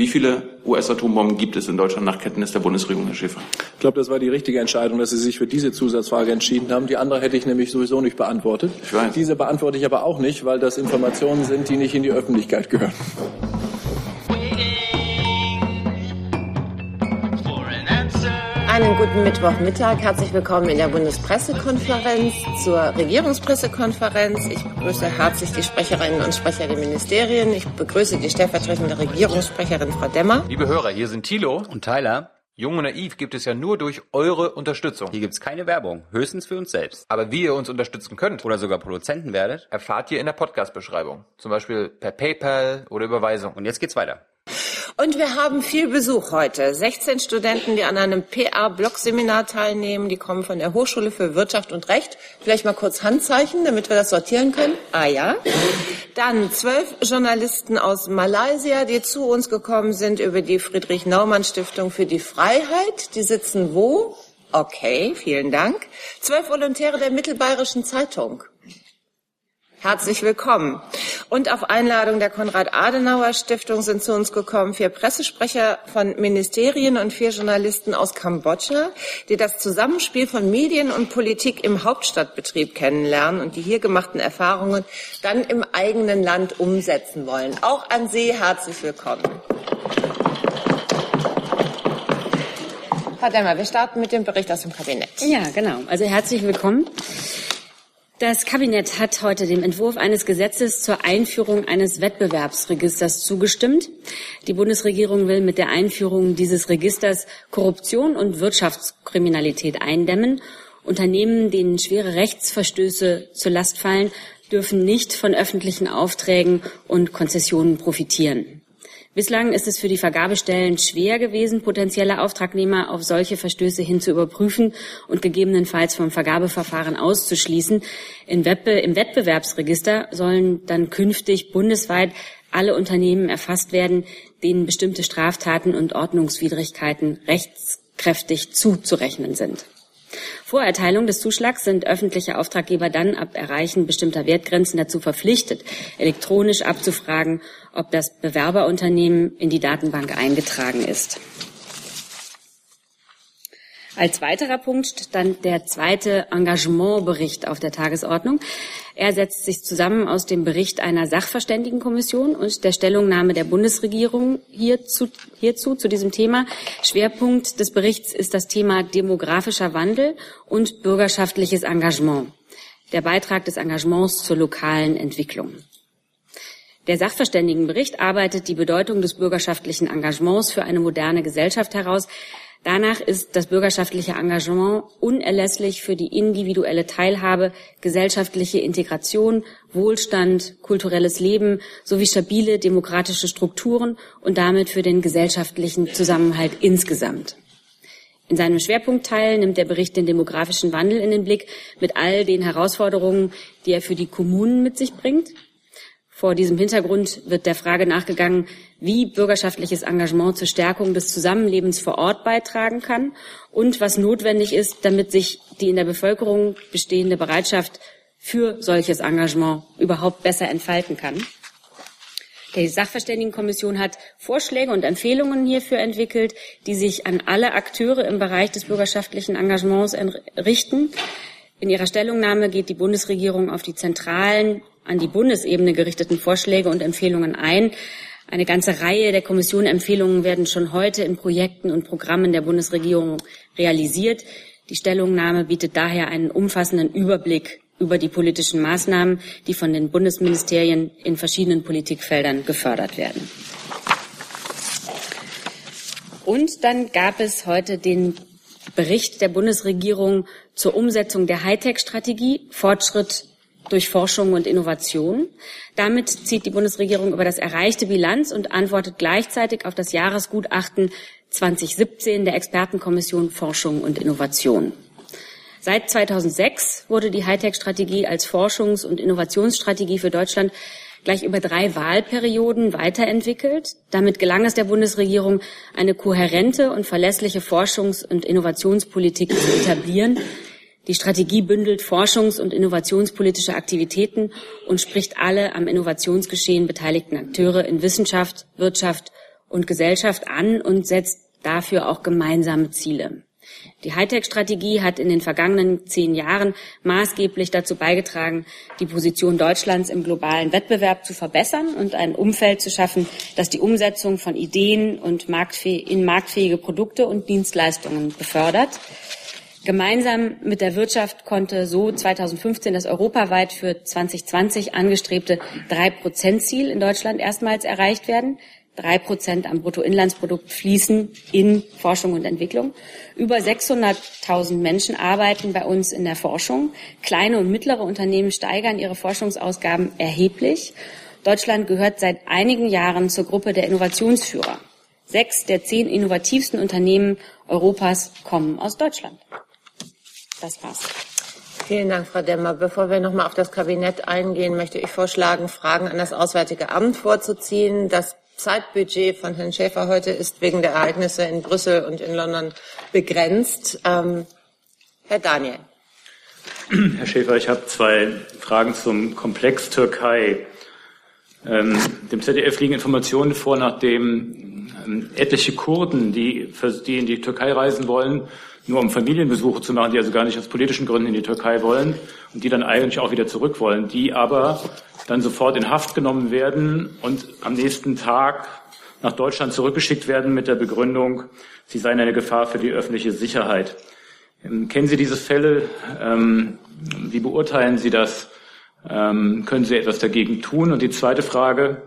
Wie viele US-Atombomben gibt es in Deutschland nach Kenntnis der Bundesregierung, Herr Schäfer? Ich glaube, das war die richtige Entscheidung, dass Sie sich für diese Zusatzfrage entschieden haben. Die andere hätte ich nämlich sowieso nicht beantwortet. Ich weiß. Diese beantworte ich aber auch nicht, weil das Informationen sind, die nicht in die Öffentlichkeit gehören. Einen guten Mittwochmittag. Herzlich willkommen in der Bundespressekonferenz zur Regierungspressekonferenz. Ich begrüße herzlich die Sprecherinnen und Sprecher der Ministerien. Ich begrüße die stellvertretende Regierungssprecherin Frau Demmer. Liebe Hörer, hier sind Thilo. Und Tyler, Jung und naiv gibt es ja nur durch eure Unterstützung. hier gibt's keine Werbung, höchstens für uns selbst. Aber wie ihr uns unterstützen könnt, Oder sogar Produzenten werdet. erfahrt ihr in der Podcast-Beschreibung. Zum Beispiel per PayPal oder Überweisung. Und jetzt geht's weiter. Und wir haben viel Besuch heute. 16 Studenten, die an einem PR-Blog-Seminar teilnehmen. Die kommen von der Hochschule für Wirtschaft und Recht. Vielleicht mal kurz Handzeichen, damit wir das sortieren können. Ah ja. Dann zwölf Journalisten aus Malaysia, die zu uns gekommen sind über die Friedrich-Naumann-Stiftung für die Freiheit. Die sitzen wo? Okay, vielen Dank. Zwölf Volontäre der Mittelbayerischen Zeitung. Herzlich willkommen. Und auf Einladung der Konrad-Adenauer-Stiftung sind zu uns gekommen vier Pressesprecher von Ministerien und vier Journalisten aus Kambodscha, die das Zusammenspiel von Medien und Politik im Hauptstadtbetrieb kennenlernen und die hier gemachten Erfahrungen dann im eigenen Land umsetzen wollen. Auch an Sie herzlich willkommen. Frau Demmer, wir starten mit dem Bericht aus dem Kabinett. Ja, genau. Also herzlich willkommen. Das Kabinett hat heute dem Entwurf eines Gesetzes zur Einführung eines Wettbewerbsregisters zugestimmt. Die Bundesregierung will mit der Einführung dieses Registers Korruption und Wirtschaftskriminalität eindämmen. Unternehmen, denen schwere Rechtsverstöße zur Last fallen, dürfen nicht von öffentlichen Aufträgen und Konzessionen profitieren. Bislang ist es für die Vergabestellen schwer gewesen, potenzielle Auftragnehmer auf solche Verstöße hin zu überprüfen und gegebenenfalls vom Vergabeverfahren auszuschließen. Im, Wettbe im Wettbewerbsregister sollen dann künftig bundesweit alle Unternehmen erfasst werden, denen bestimmte Straftaten und Ordnungswidrigkeiten rechtskräftig zuzurechnen sind. Vor Erteilung des Zuschlags sind öffentliche Auftraggeber dann ab Erreichen bestimmter Wertgrenzen dazu verpflichtet, elektronisch abzufragen, ob das Bewerberunternehmen in die Datenbank eingetragen ist. Als weiterer Punkt stand der zweite Engagementbericht auf der Tagesordnung. Er setzt sich zusammen aus dem Bericht einer Sachverständigenkommission und der Stellungnahme der Bundesregierung hierzu, hierzu zu diesem Thema. Schwerpunkt des Berichts ist das Thema demografischer Wandel und bürgerschaftliches Engagement. Der Beitrag des Engagements zur lokalen Entwicklung. Der Sachverständigenbericht arbeitet die Bedeutung des bürgerschaftlichen Engagements für eine moderne Gesellschaft heraus. Danach ist das bürgerschaftliche Engagement unerlässlich für die individuelle Teilhabe, gesellschaftliche Integration, Wohlstand, kulturelles Leben sowie stabile demokratische Strukturen und damit für den gesellschaftlichen Zusammenhalt insgesamt. In seinem Schwerpunktteil nimmt der Bericht den demografischen Wandel in den Blick mit all den Herausforderungen, die er für die Kommunen mit sich bringt. Vor diesem Hintergrund wird der Frage nachgegangen, wie bürgerschaftliches Engagement zur Stärkung des Zusammenlebens vor Ort beitragen kann und was notwendig ist, damit sich die in der Bevölkerung bestehende Bereitschaft für solches Engagement überhaupt besser entfalten kann. Die Sachverständigenkommission hat Vorschläge und Empfehlungen hierfür entwickelt, die sich an alle Akteure im Bereich des bürgerschaftlichen Engagements richten. In ihrer Stellungnahme geht die Bundesregierung auf die zentralen an die Bundesebene gerichteten Vorschläge und Empfehlungen ein. Eine ganze Reihe der Kommission Empfehlungen werden schon heute in Projekten und Programmen der Bundesregierung realisiert. Die Stellungnahme bietet daher einen umfassenden Überblick über die politischen Maßnahmen, die von den Bundesministerien in verschiedenen Politikfeldern gefördert werden. Und dann gab es heute den Bericht der Bundesregierung zur Umsetzung der Hightech-Strategie Fortschritt durch Forschung und Innovation. Damit zieht die Bundesregierung über das erreichte Bilanz und antwortet gleichzeitig auf das Jahresgutachten 2017 der Expertenkommission Forschung und Innovation. Seit 2006 wurde die Hightech-Strategie als Forschungs- und Innovationsstrategie für Deutschland gleich über drei Wahlperioden weiterentwickelt. Damit gelang es der Bundesregierung, eine kohärente und verlässliche Forschungs- und Innovationspolitik zu etablieren, die Strategie bündelt forschungs- und innovationspolitische Aktivitäten und spricht alle am Innovationsgeschehen beteiligten Akteure in Wissenschaft, Wirtschaft und Gesellschaft an und setzt dafür auch gemeinsame Ziele. Die Hightech-Strategie hat in den vergangenen zehn Jahren maßgeblich dazu beigetragen, die Position Deutschlands im globalen Wettbewerb zu verbessern und ein Umfeld zu schaffen, das die Umsetzung von Ideen und in marktfähige Produkte und Dienstleistungen befördert. Gemeinsam mit der Wirtschaft konnte so 2015 das europaweit für 2020 angestrebte 3-Prozent-Ziel in Deutschland erstmals erreicht werden drei Prozent am Bruttoinlandsprodukt fließen in Forschung und Entwicklung. Über 600.000 Menschen arbeiten bei uns in der Forschung. Kleine und mittlere Unternehmen steigern ihre Forschungsausgaben erheblich. Deutschland gehört seit einigen Jahren zur Gruppe der Innovationsführer. Sechs der zehn innovativsten Unternehmen Europas kommen aus Deutschland. Das war's. Vielen Dank, Frau Demmer. Bevor wir noch mal auf das Kabinett eingehen, möchte ich vorschlagen, Fragen an das Auswärtige Amt vorzuziehen. Das Zeitbudget von Herrn Schäfer heute ist wegen der Ereignisse in Brüssel und in London begrenzt. Ähm, Herr Daniel. Herr Schäfer, ich habe zwei Fragen zum Komplex Türkei. Ähm, dem ZDF liegen Informationen vor, nachdem ähm, etliche Kurden, die, die in die Türkei reisen wollen, nur um Familienbesuche zu machen, die also gar nicht aus politischen Gründen in die Türkei wollen und die dann eigentlich auch wieder zurück wollen, die aber dann sofort in Haft genommen werden und am nächsten Tag nach Deutschland zurückgeschickt werden mit der Begründung, sie seien eine Gefahr für die öffentliche Sicherheit. Ähm, kennen Sie diese Fälle? Ähm, wie beurteilen Sie das? Ähm, können Sie etwas dagegen tun? Und die zweite Frage,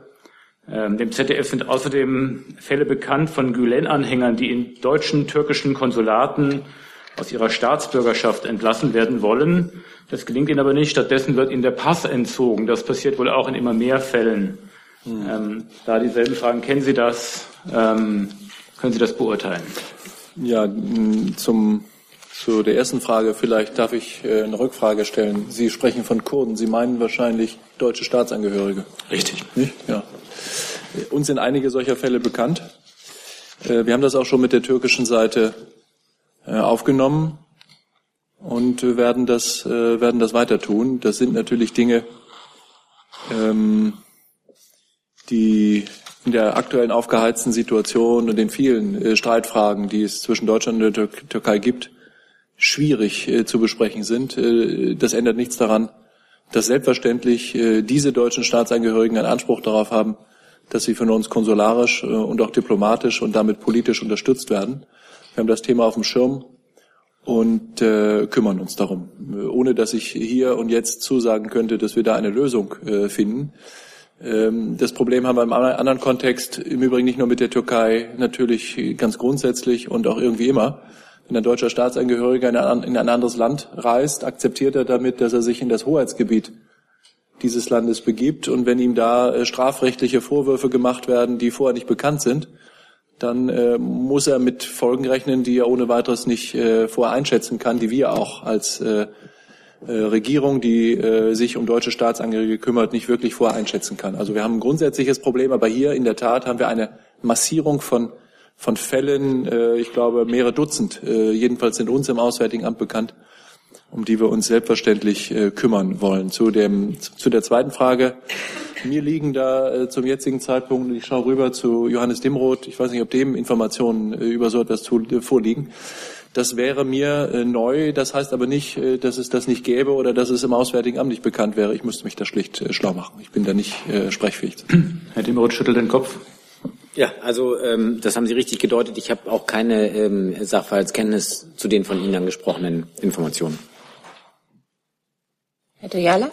dem ZDF sind außerdem Fälle bekannt von Gülen-Anhängern, die in deutschen, türkischen Konsulaten aus ihrer Staatsbürgerschaft entlassen werden wollen. Das gelingt ihnen aber nicht. Stattdessen wird ihnen der Pass entzogen. Das passiert wohl auch in immer mehr Fällen. Hm. Ähm, da dieselben Fragen, kennen Sie das? Ähm, können Sie das beurteilen? Ja, zum, zu der ersten Frage vielleicht darf ich äh, eine Rückfrage stellen. Sie sprechen von Kurden. Sie meinen wahrscheinlich deutsche Staatsangehörige. Richtig. Nicht? Ja. Uns sind einige solcher Fälle bekannt. Äh, wir haben das auch schon mit der türkischen Seite äh, aufgenommen und werden das, werden das weiter tun. Das sind natürlich Dinge, ähm, die in der aktuellen aufgeheizten Situation und den vielen Streitfragen, die es zwischen Deutschland und der Türkei gibt, schwierig zu besprechen sind. das ändert nichts daran, dass selbstverständlich diese deutschen Staatsangehörigen einen Anspruch darauf haben, dass sie von uns konsularisch und auch diplomatisch und damit politisch unterstützt werden. Wir haben das Thema auf dem Schirm und äh, kümmern uns darum, ohne dass ich hier und jetzt zusagen könnte, dass wir da eine Lösung äh, finden. Ähm, das Problem haben wir im anderen Kontext, im Übrigen nicht nur mit der Türkei, natürlich ganz grundsätzlich und auch irgendwie immer. Wenn ein deutscher Staatsangehöriger in ein anderes Land reist, akzeptiert er damit, dass er sich in das Hoheitsgebiet dieses Landes begibt. Und wenn ihm da äh, strafrechtliche Vorwürfe gemacht werden, die vorher nicht bekannt sind, dann äh, muss er mit Folgen rechnen, die er ohne weiteres nicht äh, vorher einschätzen kann, die wir auch als äh, äh, Regierung, die äh, sich um deutsche Staatsangehörige kümmert, nicht wirklich vorher einschätzen kann. Also wir haben ein grundsätzliches Problem, aber hier in der Tat haben wir eine Massierung von von Fällen, äh, ich glaube mehrere Dutzend, äh, jedenfalls sind uns im Auswärtigen Amt bekannt, um die wir uns selbstverständlich äh, kümmern wollen. Zu, dem, zu der zweiten Frage mir liegen da äh, zum jetzigen Zeitpunkt, ich schaue rüber zu Johannes Dimroth, ich weiß nicht, ob dem Informationen äh, über so etwas zu, äh, vorliegen. Das wäre mir äh, neu, das heißt aber nicht, äh, dass es das nicht gäbe oder dass es im Auswärtigen Amt nicht bekannt wäre. Ich müsste mich da schlicht äh, schlau machen. Ich bin da nicht sprechfähig. Herr Dimroth schüttelt den Kopf. Ja, also ähm, das haben Sie richtig gedeutet. Ich habe auch keine ähm, Sachverhaltskenntnis zu den von Ihnen angesprochenen Informationen. Herr Dojala?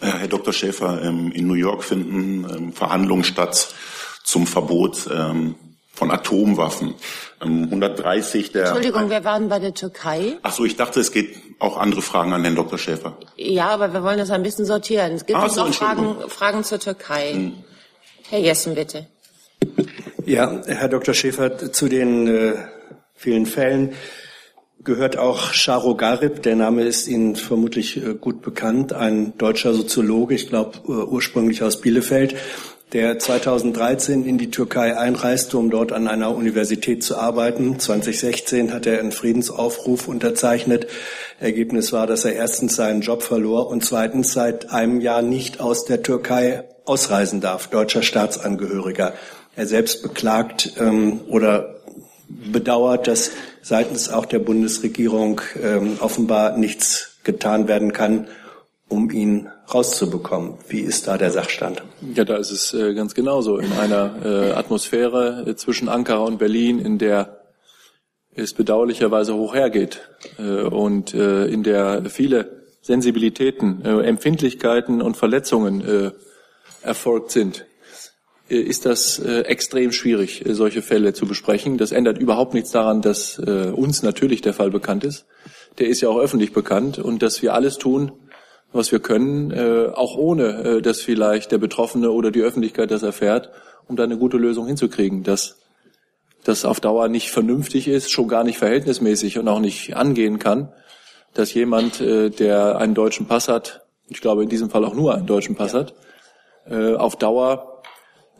Herr Dr. Schäfer, ähm, in New York finden ähm, Verhandlungen statt zum Verbot ähm, von Atomwaffen. 130 der. Entschuldigung, wir waren bei der Türkei. Ach so, ich dachte, es geht auch andere Fragen an Herrn Dr. Schäfer. Ja, aber wir wollen das ein bisschen sortieren. Es gibt ah, so, noch Fragen, Fragen zur Türkei. Hm. Herr Jessen, bitte. Ja, Herr Dr. Schäfer, zu den äh, vielen Fällen gehört auch Sharo Garib. Der Name ist Ihnen vermutlich äh, gut bekannt. Ein deutscher Soziologe, ich glaube äh, ursprünglich aus Bielefeld, der 2013 in die Türkei einreiste, um dort an einer Universität zu arbeiten. 2016 hat er einen Friedensaufruf unterzeichnet. Ergebnis war, dass er erstens seinen Job verlor und zweitens seit einem Jahr nicht aus der Türkei ausreisen darf, deutscher Staatsangehöriger. Er selbst beklagt ähm, oder bedauert, dass seitens auch der Bundesregierung ähm, offenbar nichts getan werden kann, um ihn rauszubekommen. Wie ist da der Sachstand? Ja, da ist es äh, ganz genauso. In einer äh, Atmosphäre äh, zwischen Ankara und Berlin, in der es bedauerlicherweise hoch hergeht äh, und äh, in der viele Sensibilitäten, äh, Empfindlichkeiten und Verletzungen äh, erfolgt sind, ist das äh, extrem schwierig, äh, solche Fälle zu besprechen. Das ändert überhaupt nichts daran, dass äh, uns natürlich der Fall bekannt ist. Der ist ja auch öffentlich bekannt und dass wir alles tun, was wir können, äh, auch ohne, äh, dass vielleicht der Betroffene oder die Öffentlichkeit das erfährt, um da eine gute Lösung hinzukriegen. Dass das auf Dauer nicht vernünftig ist, schon gar nicht verhältnismäßig und auch nicht angehen kann, dass jemand, äh, der einen deutschen Pass hat, ich glaube in diesem Fall auch nur einen deutschen Pass hat, äh, auf Dauer äh,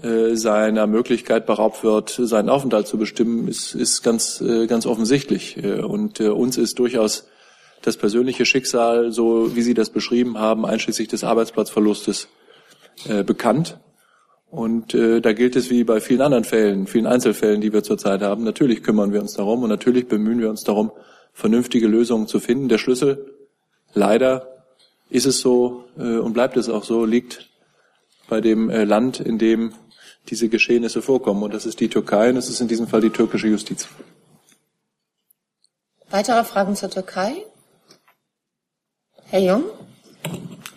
seiner Möglichkeit beraubt wird, seinen Aufenthalt zu bestimmen, ist, ist ganz, äh, ganz offensichtlich. Äh, und äh, uns ist durchaus das persönliche Schicksal, so wie Sie das beschrieben haben, einschließlich des Arbeitsplatzverlustes, äh, bekannt. Und äh, da gilt es wie bei vielen anderen Fällen, vielen Einzelfällen, die wir zurzeit haben. Natürlich kümmern wir uns darum und natürlich bemühen wir uns darum, vernünftige Lösungen zu finden. Der Schlüssel, leider ist es so äh, und bleibt es auch so, liegt bei dem äh, Land, in dem diese Geschehnisse vorkommen. Und das ist die Türkei und das ist in diesem Fall die türkische Justiz. Weitere Fragen zur Türkei? Herr Jung?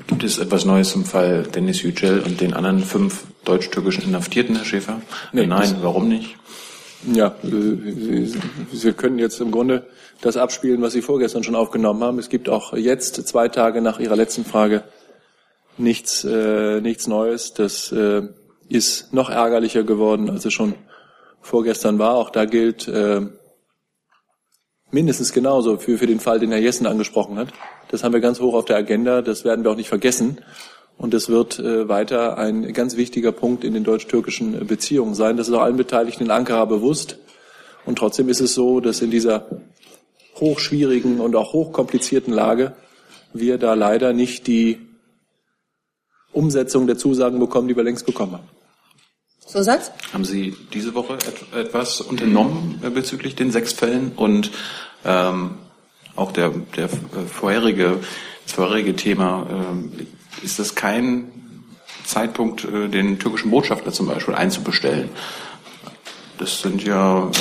Gibt es etwas Neues zum Fall Dennis Yücel und den anderen fünf deutsch-türkischen Inhaftierten, Herr Schäfer? Nee, Nein, warum nicht? Ja, äh, Sie können jetzt im Grunde das abspielen, was Sie vorgestern schon aufgenommen haben. Es gibt auch jetzt, zwei Tage nach Ihrer letzten Frage, nichts, äh, nichts Neues. Das äh, ist noch ärgerlicher geworden, als es schon vorgestern war. Auch da gilt äh, mindestens genauso für, für den Fall, den Herr Jessen angesprochen hat. Das haben wir ganz hoch auf der Agenda. Das werden wir auch nicht vergessen. Und es wird äh, weiter ein ganz wichtiger Punkt in den deutsch-türkischen Beziehungen sein. Das ist auch allen Beteiligten in Ankara bewusst. Und trotzdem ist es so, dass in dieser hochschwierigen und auch hochkomplizierten Lage wir da leider nicht die Umsetzung der Zusagen bekommen, die wir längst bekommen haben. Zusatz? Haben Sie diese Woche et etwas unternommen äh, bezüglich den sechs Fällen und ähm, auch der, der vorherige, das vorherige Thema, äh, ist das kein Zeitpunkt, äh, den türkischen Botschafter zum Beispiel einzubestellen? Das sind ja, äh,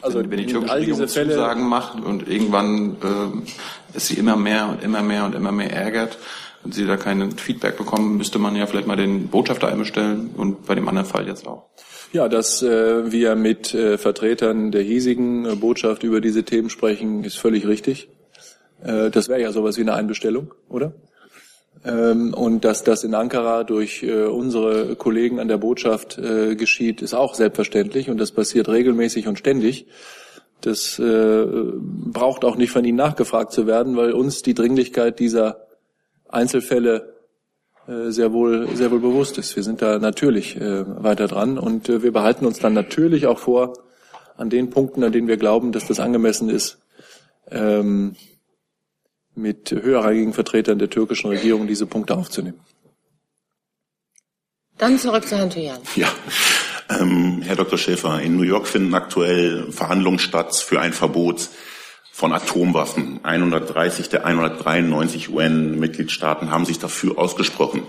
Also wenn die türkische all Regierung diese Fälle- Zusagen macht und irgendwann äh, es sie immer mehr und immer mehr und immer mehr ärgert und sie da kein Feedback bekommen, müsste man ja vielleicht mal den Botschafter einbestellen und bei dem anderen Fall jetzt auch. Ja, dass äh, wir mit äh, Vertretern der hiesigen äh, Botschaft über diese Themen sprechen, ist völlig richtig. Äh, das wäre ja sowas wie eine Einbestellung, oder? Ähm, und dass das in Ankara durch äh, unsere Kollegen an der Botschaft äh, geschieht, ist auch selbstverständlich und das passiert regelmäßig und ständig. Das äh, braucht auch nicht von Ihnen nachgefragt zu werden, weil uns die Dringlichkeit dieser Einzelfälle äh, sehr wohl sehr wohl bewusst ist. Wir sind da natürlich äh, weiter dran und äh, wir behalten uns dann natürlich auch vor, an den Punkten, an denen wir glauben, dass das angemessen ist, ähm, mit höherrangigen Vertretern der türkischen Regierung diese Punkte aufzunehmen. Dann zurück zu Herrn Thujan. Ja, ähm, Herr Dr. Schäfer, in New York finden aktuell Verhandlungen statt für ein Verbot von Atomwaffen. 130 der 193 UN-Mitgliedstaaten haben sich dafür ausgesprochen.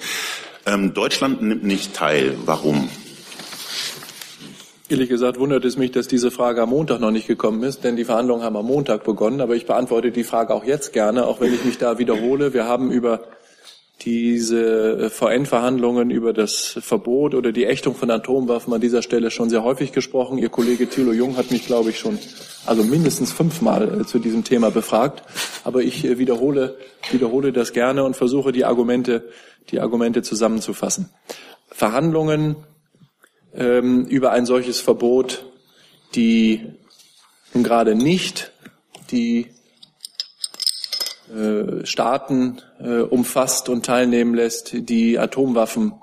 Ähm, Deutschland nimmt nicht teil. Warum? Ehrlich gesagt wundert es mich, dass diese Frage am Montag noch nicht gekommen ist, denn die Verhandlungen haben am Montag begonnen. Aber ich beantworte die Frage auch jetzt gerne, auch wenn ich mich da wiederhole. Wir haben über diese VN-Verhandlungen über das Verbot oder die Ächtung von Atomwaffen an dieser Stelle schon sehr häufig gesprochen. Ihr Kollege Thilo Jung hat mich, glaube ich, schon also mindestens fünfmal äh, zu diesem Thema befragt. Aber ich äh, wiederhole, wiederhole das gerne und versuche die Argumente, die Argumente zusammenzufassen. Verhandlungen ähm, über ein solches Verbot, die gerade nicht die äh, Staaten äh, umfasst und teilnehmen lässt, die Atomwaffen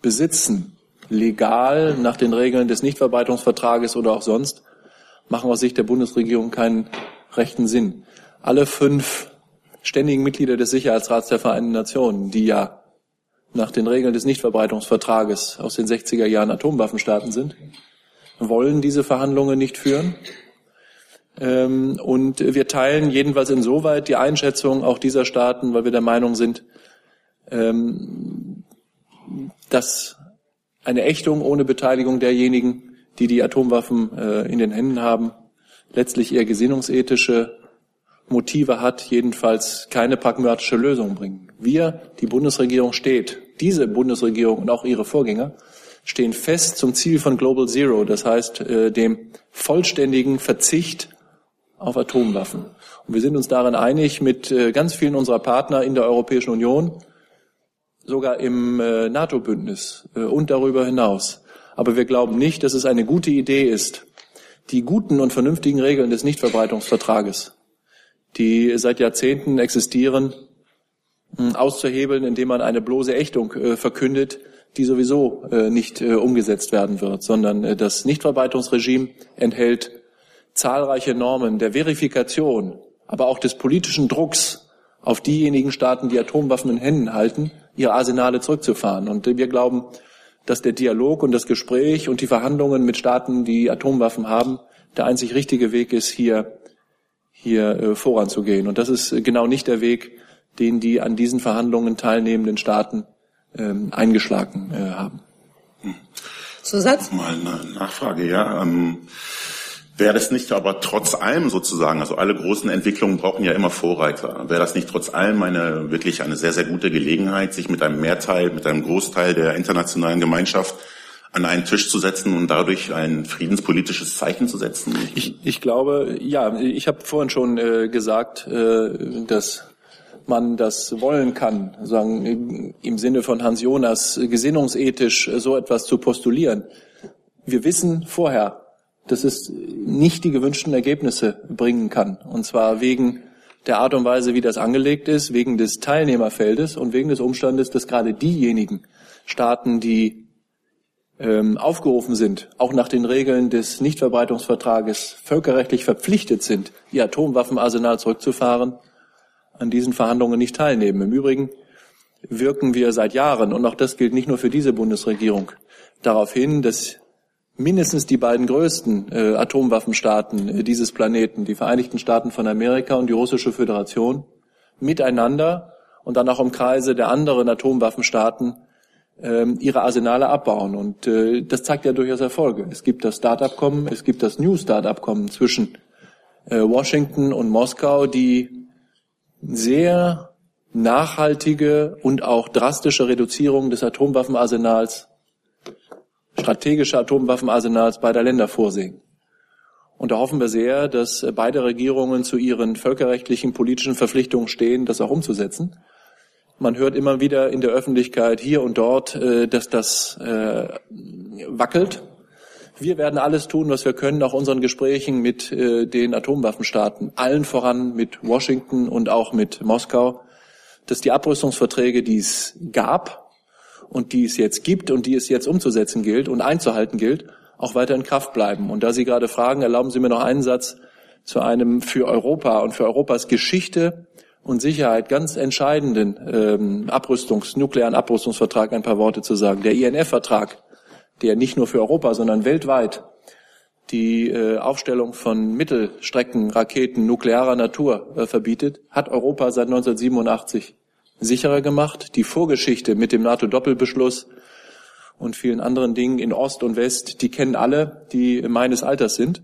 besitzen, legal nach den Regeln des Nichtverbreitungsvertrages oder auch sonst, machen aus Sicht der Bundesregierung keinen rechten Sinn. Alle fünf ständigen Mitglieder des Sicherheitsrats der Vereinten Nationen, die ja nach den Regeln des Nichtverbreitungsvertrages aus den 60er Jahren Atomwaffenstaaten sind, wollen diese Verhandlungen nicht führen. Ähm, und wir teilen jedenfalls insoweit die Einschätzung auch dieser Staaten, weil wir der Meinung sind, ähm, dass eine Ächtung ohne Beteiligung derjenigen, die die Atomwaffen äh, in den Händen haben, letztlich eher gesinnungsethische Motive hat, jedenfalls keine pragmatische Lösung bringen. Wir, die Bundesregierung steht, diese Bundesregierung und auch ihre Vorgänger, stehen fest zum Ziel von Global Zero, das heißt äh, dem vollständigen Verzicht auf Atomwaffen. Und wir sind uns darin einig mit äh, ganz vielen unserer Partner in der Europäischen Union, sogar im äh, NATO-Bündnis äh, und darüber hinaus. Aber wir glauben nicht, dass es eine gute Idee ist, die guten und vernünftigen Regeln des Nichtverbreitungsvertrages, die seit Jahrzehnten existieren, auszuhebeln, indem man eine bloße Ächtung verkündet, die sowieso nicht umgesetzt werden wird, sondern das Nichtverbreitungsregime enthält zahlreiche Normen der Verifikation, aber auch des politischen Drucks auf diejenigen Staaten, die Atomwaffen in Händen halten, ihre Arsenale zurückzufahren. Und wir glauben, dass der Dialog und das Gespräch und die Verhandlungen mit Staaten, die Atomwaffen haben, der einzig richtige Weg ist, hier, hier voranzugehen. Und das ist genau nicht der Weg, den die an diesen Verhandlungen teilnehmenden Staaten ähm, eingeschlagen äh, haben. Zusatz? Mal eine Nachfrage, ja. Ähm, Wäre es nicht aber trotz allem sozusagen, also alle großen Entwicklungen brauchen ja immer Vorreiter, wäre das nicht trotz allem eine wirklich eine sehr, sehr gute Gelegenheit, sich mit einem Mehrteil, mit einem Großteil der internationalen Gemeinschaft an einen Tisch zu setzen und dadurch ein friedenspolitisches Zeichen zu setzen? Ich, ich glaube, ja, ich habe vorhin schon äh, gesagt, äh, dass man das wollen kann, sagen im Sinne von Hans Jonas gesinnungsethisch so etwas zu postulieren. Wir wissen vorher, dass es nicht die gewünschten Ergebnisse bringen kann, und zwar wegen der Art und Weise, wie das angelegt ist, wegen des Teilnehmerfeldes und wegen des Umstandes, dass gerade diejenigen Staaten, die ähm, aufgerufen sind, auch nach den Regeln des Nichtverbreitungsvertrages völkerrechtlich verpflichtet sind, ihr Atomwaffenarsenal zurückzufahren, an diesen Verhandlungen nicht teilnehmen. Im Übrigen wirken wir seit Jahren, und auch das gilt nicht nur für diese Bundesregierung, darauf hin, dass mindestens die beiden größten äh, Atomwaffenstaaten äh, dieses Planeten, die Vereinigten Staaten von Amerika und die Russische Föderation, miteinander und dann auch im Kreise der anderen Atomwaffenstaaten äh, ihre Arsenale abbauen. Und äh, das zeigt ja durchaus Erfolge. Es gibt das Start-Abkommen, es gibt das New Start-Abkommen zwischen äh, Washington und Moskau, die sehr nachhaltige und auch drastische Reduzierung des Atomwaffenarsenals, strategische Atomwaffenarsenals beider Länder vorsehen. Und da hoffen wir sehr, dass beide Regierungen zu ihren völkerrechtlichen politischen Verpflichtungen stehen, das auch umzusetzen. Man hört immer wieder in der Öffentlichkeit hier und dort, äh, dass das äh, wackelt. Wir werden alles tun, was wir können, auch unseren Gesprächen mit äh, den Atomwaffenstaaten, allen voran mit Washington und auch mit Moskau, dass die Abrüstungsverträge, die es gab und die es jetzt gibt und die es jetzt umzusetzen gilt und einzuhalten gilt, auch weiter in Kraft bleiben. Und da Sie gerade fragen, erlauben Sie mir noch einen Satz zu einem für Europa und für Europas Geschichte und Sicherheit ganz entscheidenden ähm, Abrüstungs-, nuklearen Abrüstungsvertrag ein paar Worte zu sagen. Der INF-Vertrag der nicht nur für Europa, sondern weltweit die äh, Aufstellung von Mittelstreckenraketen nuklearer Natur äh, verbietet, hat Europa seit 1987 sicherer gemacht. Die Vorgeschichte mit dem NATO-Doppelbeschluss und vielen anderen Dingen in Ost und West, die kennen alle, die meines Alters sind.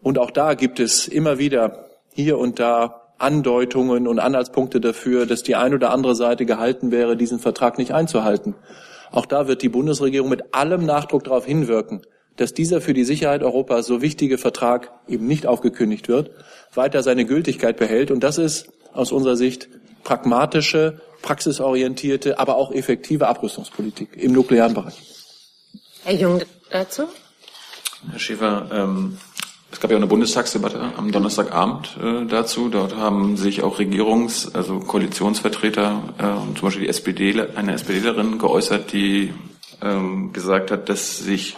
Und auch da gibt es immer wieder hier und da Andeutungen und Anhaltspunkte dafür, dass die ein oder andere Seite gehalten wäre, diesen Vertrag nicht einzuhalten. Auch da wird die Bundesregierung mit allem Nachdruck darauf hinwirken, dass dieser für die Sicherheit Europas so wichtige Vertrag eben nicht aufgekündigt wird, weiter seine Gültigkeit behält. Und das ist aus unserer Sicht pragmatische, praxisorientierte, aber auch effektive Abrüstungspolitik im nuklearen Bereich. Herr Jung dazu? Herr Schäfer, ähm, es gab ja auch eine Bundestagsdebatte am Donnerstagabend äh, dazu. Dort haben sich auch Regierungs-, also Koalitionsvertreter, äh, zum Beispiel die SPD, eine SPDlerin geäußert, die ähm, gesagt hat, dass sich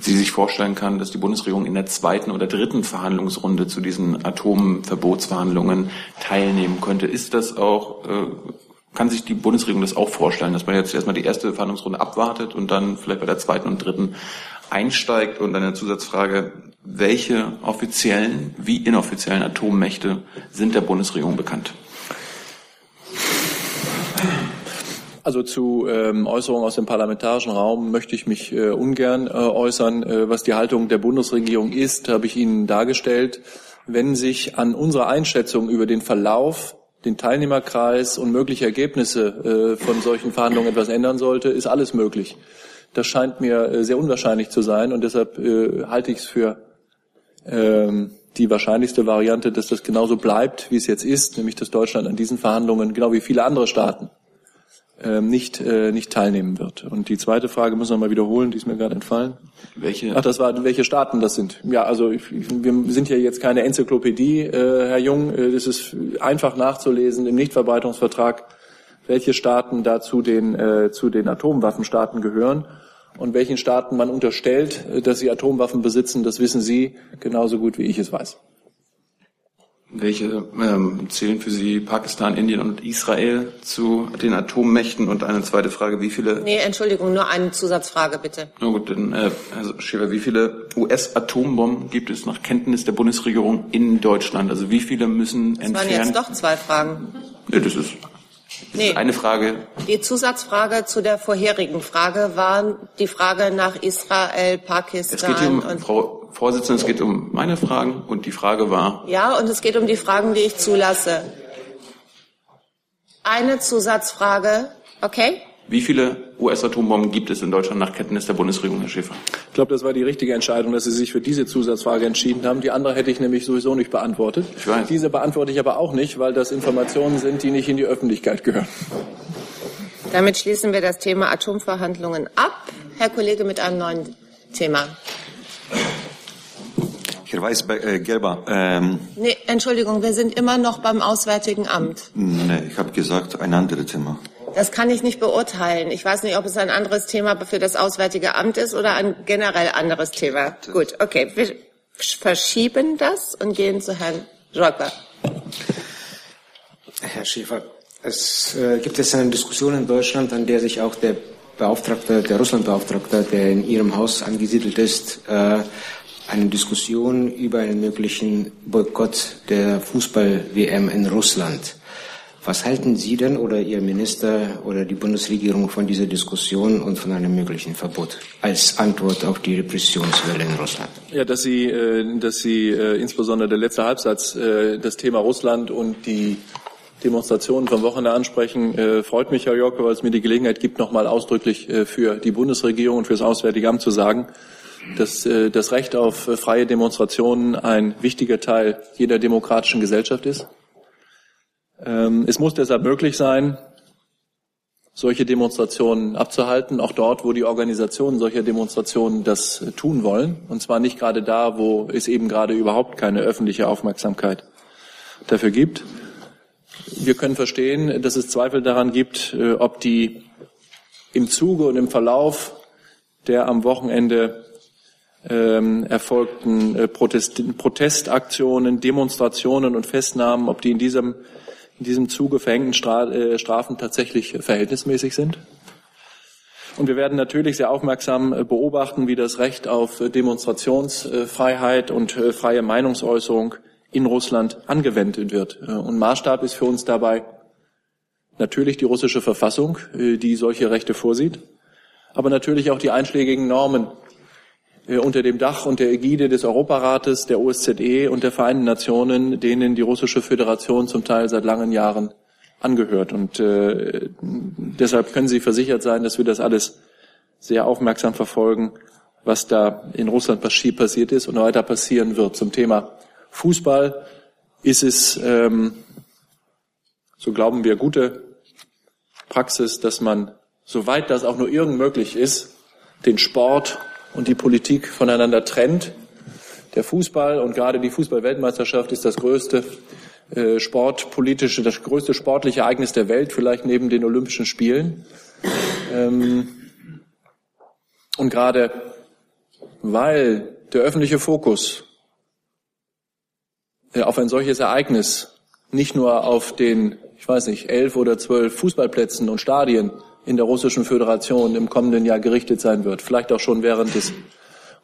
sie sich vorstellen kann, dass die Bundesregierung in der zweiten oder dritten Verhandlungsrunde zu diesen Atomverbotsverhandlungen teilnehmen könnte. Ist das auch äh, kann sich die Bundesregierung das auch vorstellen, dass man jetzt erstmal die erste Verhandlungsrunde abwartet und dann vielleicht bei der zweiten und dritten einsteigt? Und eine Zusatzfrage, welche offiziellen wie inoffiziellen Atommächte sind der Bundesregierung bekannt? Also zu ähm, Äußerungen aus dem parlamentarischen Raum möchte ich mich äh, ungern äh, äußern. Äh, was die Haltung der Bundesregierung ist, habe ich Ihnen dargestellt. Wenn sich an unserer Einschätzung über den Verlauf, den Teilnehmerkreis und mögliche Ergebnisse äh, von solchen Verhandlungen etwas ändern sollte, ist alles möglich. Das scheint mir äh, sehr unwahrscheinlich zu sein und deshalb äh, halte ich es für ähm, die wahrscheinlichste Variante, dass das genauso bleibt, wie es jetzt ist, nämlich dass Deutschland an diesen Verhandlungen, genau wie viele andere Staaten, nicht, äh, nicht teilnehmen wird. Und die zweite Frage müssen wir mal wiederholen, die ist mir gerade entfallen. Welche? Ach, das war, welche Staaten das sind. Ja, also ich, wir sind ja jetzt keine Enzyklopädie, äh, Herr Jung. Äh, das ist einfach nachzulesen im Nichtverbreitungsvertrag, welche Staaten da zu den, äh, zu den Atomwaffenstaaten gehören. Und welchen Staaten man unterstellt, äh, dass sie Atomwaffen besitzen, das wissen Sie genauso gut, wie ich es weiß. Welche ähm, zählen für Sie Pakistan, Indien und Israel zu den Atommächten? Und eine zweite Frage, wie viele... Nee, Entschuldigung, nur eine Zusatzfrage bitte. Na gut, dann, äh, Herr Schäfer, wie viele US-Atombomben gibt es nach Kenntnis der Bundesregierung in Deutschland? Also wie viele müssen Das entfernt... waren jetzt doch zwei Fragen. Nee, das ist, das Nee. eine Frage. Die Zusatzfrage zu der vorherigen Frage war die Frage nach Israel, Es geht Pakistan hier um, und Frau Vorsitzende, es geht um meine Fragen und die Frage war, ja, und es geht um die Fragen, die ich zulasse. Eine Zusatzfrage, okay? Wie viele US-Atombomben gibt es in Deutschland nach Kenntnis der Bundesregierung, Herr Schäfer? Ich glaube, das war die richtige Entscheidung, dass Sie sich für diese Zusatzfrage entschieden haben. Die andere hätte ich nämlich sowieso nicht beantwortet. Ich weiß. Diese beantworte ich aber auch nicht, weil das Informationen sind, die nicht in die Öffentlichkeit gehören. Damit schließen wir das Thema Atomverhandlungen ab. Herr Kollege mit einem neuen Thema. Herr Weisgerber, ähm, Nee, Entschuldigung, wir sind immer noch beim Auswärtigen Amt. nee, ich habe gesagt, ein anderes Thema. Das kann ich nicht beurteilen. Ich weiß nicht, ob es ein anderes Thema für das Auswärtige Amt ist oder ein generell anderes Thema. Gut, okay. Wir verschieben das und gehen zu Herrn Reuper. Herr Schäfer, es äh, gibt jetzt eine Diskussion in Deutschland, an der sich auch der Beauftragte, der Russlandbeauftragte, der in Ihrem Haus angesiedelt ist, äh, eine Diskussion über einen möglichen Boykott der Fußball-WM in Russland. Was halten Sie denn oder Ihr Minister oder die Bundesregierung von dieser Diskussion und von einem möglichen Verbot als Antwort auf die Repressionswelle in Russland? Ja, dass Sie, äh, dass Sie äh, insbesondere der letzte Halbsatz äh, das Thema Russland und die Demonstrationen vom Wochenende ansprechen, äh, freut mich, Herr Jorke, weil es mir die Gelegenheit gibt, nochmal ausdrücklich äh, für die Bundesregierung und für das Auswärtige Amt zu sagen, dass äh, das Recht auf freie Demonstrationen ein wichtiger Teil jeder demokratischen Gesellschaft ist. Ähm, es muss deshalb möglich sein, solche Demonstrationen abzuhalten, auch dort, wo die Organisationen solcher Demonstrationen das äh, tun wollen. Und zwar nicht gerade da, wo es eben gerade überhaupt keine öffentliche Aufmerksamkeit dafür gibt. Wir können verstehen, dass es Zweifel daran gibt, äh, ob die im Zuge und im Verlauf der am Wochenende ähm, erfolgten äh, Protest, Protestaktionen, Demonstrationen und Festnahmen, ob die in diesem, in diesem Zuge verhängten äh, Strafen tatsächlich verhältnismäßig sind. Und wir werden natürlich sehr aufmerksam äh, beobachten, wie das Recht auf Demonstrationsfreiheit und äh, freie Meinungsäußerung in Russland angewendet wird. Und Maßstab ist für uns dabei natürlich die russische Verfassung, die solche Rechte vorsieht, aber natürlich auch die einschlägigen Normen unter dem Dach und der Ägide des Europarates, der OSZE und der Vereinten Nationen, denen die russische Föderation zum Teil seit langen Jahren angehört. Und äh, deshalb können Sie versichert sein, dass wir das alles sehr aufmerksam verfolgen, was da in Russland passi- passiert ist und weiter passieren wird. Zum Thema Fußball ist es, ähm, so glauben wir, gute Praxis, dass man, soweit das auch nur irgend möglich ist, den Sport und die Politik voneinander trennt. Der Fußball und gerade die Fußballweltmeisterschaft ist das größte äh, sportpolitische, das größte sportliche Ereignis der Welt, vielleicht neben den Olympischen Spielen. Ähm, und gerade weil der öffentliche Fokus äh, auf ein solches Ereignis nicht nur auf den ich weiß nicht, elf oder zwölf Fußballplätzen und Stadien in der Russischen Föderation im kommenden Jahr gerichtet sein wird. Vielleicht auch schon während des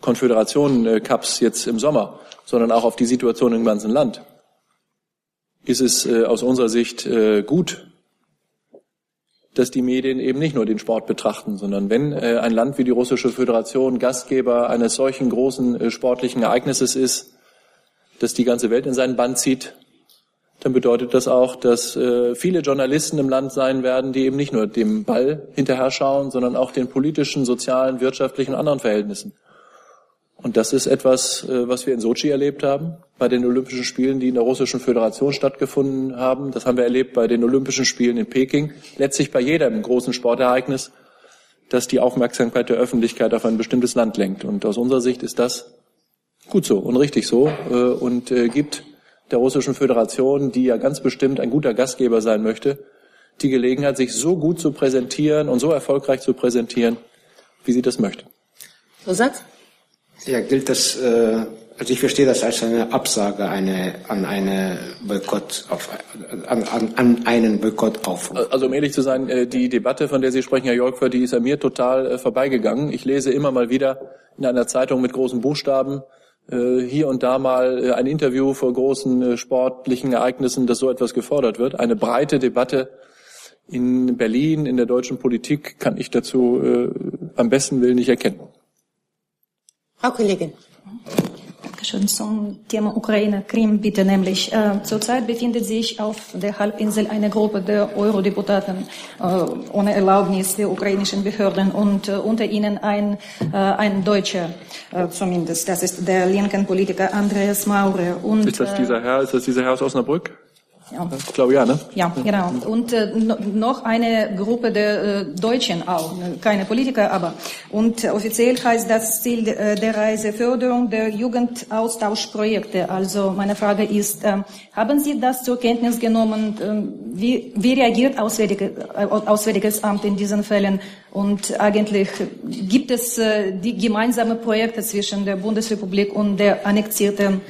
Konföderationen-Cups jetzt im Sommer, sondern auch auf die Situation im ganzen Land. Ist es äh, aus unserer Sicht äh, gut, dass die Medien eben nicht nur den Sport betrachten, sondern wenn äh, ein Land wie die Russische Föderation Gastgeber eines solchen großen sportlichen Ereignisses ist, das die ganze Welt in seinen Band zieht, dann bedeutet das auch, dass äh, viele Journalisten im Land sein werden, die eben nicht nur dem Ball hinterher schauen, sondern auch den politischen, sozialen, wirtschaftlichen und anderen Verhältnissen. Und das ist etwas, äh, was wir in Sochi erlebt haben, bei den Olympischen Spielen, die in der Russischen Föderation stattgefunden haben. Das haben wir erlebt bei den Olympischen Spielen in Peking. Letztlich bei jedem großen Sportereignis, das die Aufmerksamkeit der Öffentlichkeit auf ein bestimmtes Land lenkt. Und aus unserer Sicht ist das gut so und richtig so äh, und äh, gibt der Russischen Föderation, die ja ganz bestimmt ein guter Gastgeber sein möchte, die Gelegenheit, sich so gut zu präsentieren und so erfolgreich zu präsentieren, wie sie das möchte. Zusatz? Ja, gilt das, äh, also ich verstehe das als eine Absage eine, an eine Boykott auf, an, an, an einen Boykott auf. Also um ehrlich zu sein, äh, die Debatte, von der Sie sprechen, Herr Jolkfer, die ist an mir total äh, vorbeigegangen. Ich lese immer mal wieder in einer Zeitung mit großen Buchstaben, äh, hier und da mal äh, ein Interview vor großen äh, sportlichen Ereignissen, dass so etwas gefordert wird. Eine breite Debatte in Berlin, in der deutschen Politik, kann ich dazu äh, am besten Willen nicht erkennen. Frau Kollegin. Dankeschön. Zum Thema Ukraine, Krim bitte nämlich. Äh, zurzeit befindet sich auf der Halbinsel eine Gruppe der Eurodeputaten äh, ohne Erlaubnis der ukrainischen Behörden und äh, unter ihnen ein, äh, ein Deutscher äh, zumindest. Das ist der linken Politiker Andreas Maurer. Und, ist das dieser Herr, ist das dieser Herr aus Osnabrück? Ja. Ich glaube ja, ne? Ja, genau. Und äh, noch eine Gruppe der äh, Deutschen auch, ne, keine Politiker, aber. Und äh, offiziell heißt das Ziel äh, der Reise Förderung der Jugendaustauschprojekte. Also meine Frage ist, äh, haben Sie das zur Kenntnis genommen? Äh, wie, wie reagiert Auswärtige, äh, Auswärtiges Amt in diesen Fällen? Und eigentlich gibt es äh, die gemeinsame Projekte zwischen der Bundesrepublik und der annektierten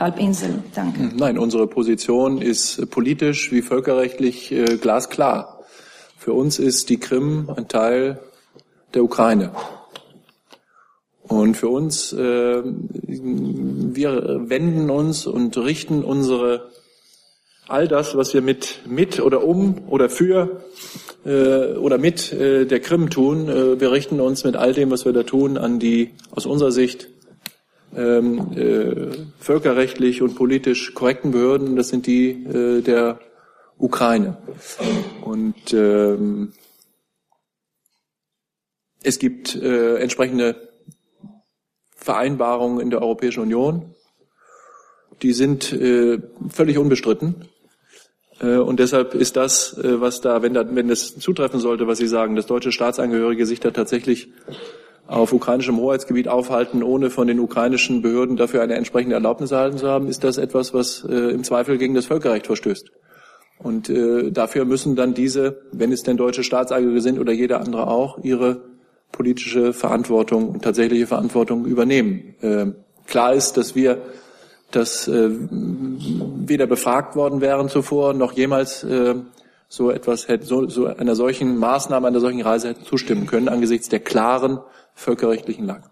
Halbinsel. Danke. Nein, unsere Position ist politisch wie völkerrechtlich äh, glasklar. Für uns ist die Krim ein Teil der Ukraine. Und für uns, äh, wir wenden uns und richten unsere all das, was wir mit, mit oder um oder für äh, oder mit äh, der Krim tun, äh, wir richten uns mit all dem, was wir da tun, an die aus unserer Sicht ähm, äh, völkerrechtlich und politisch korrekten Behörden, das sind die äh, der Ukraine. Und ähm, es gibt äh, entsprechende Vereinbarungen in der Europäischen Union, die sind äh, völlig unbestritten. Äh, und deshalb ist das, äh, was da, wenn, da, wenn das zutreffen sollte, was Sie sagen, dass deutsche Staatsangehörige sich da tatsächlich auf ukrainischem Hoheitsgebiet aufhalten, ohne von den ukrainischen Behörden dafür eine entsprechende Erlaubnis erhalten zu haben, ist das etwas, was äh, im Zweifel gegen das Völkerrecht verstößt. Und äh, dafür müssen dann diese, wenn es denn deutsche Staatsangehörige sind oder jeder andere auch, ihre politische Verantwortung und tatsächliche Verantwortung übernehmen. Äh, klar ist, dass wir dass äh, weder befragt worden wären zuvor noch jemals äh, so etwas hätte, so, so einer solchen Maßnahme, einer solchen Reise hätten zustimmen können angesichts der klaren völkerrechtlichen Lage.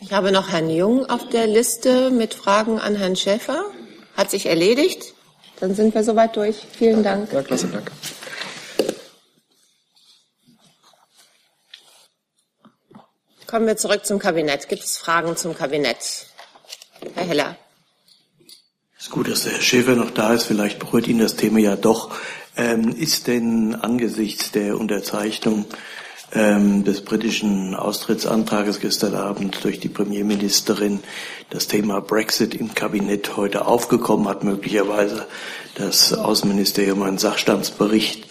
Ich habe noch Herrn Jung auf der Liste mit Fragen an Herrn Schäfer. Hat sich erledigt. Dann sind wir soweit durch. Vielen Dank. Ja, klasse, danke. Kommen wir zurück zum Kabinett. Gibt es Fragen zum Kabinett? Herr Heller. Es ist gut, dass der Herr Schäfer noch da ist. Vielleicht berührt ihn das Thema ja doch. Ähm, ist denn angesichts der Unterzeichnung ähm, des britischen Austrittsantrages gestern Abend durch die Premierministerin das Thema Brexit im Kabinett heute aufgekommen, hat möglicherweise das Außenministerium einen Sachstandsbericht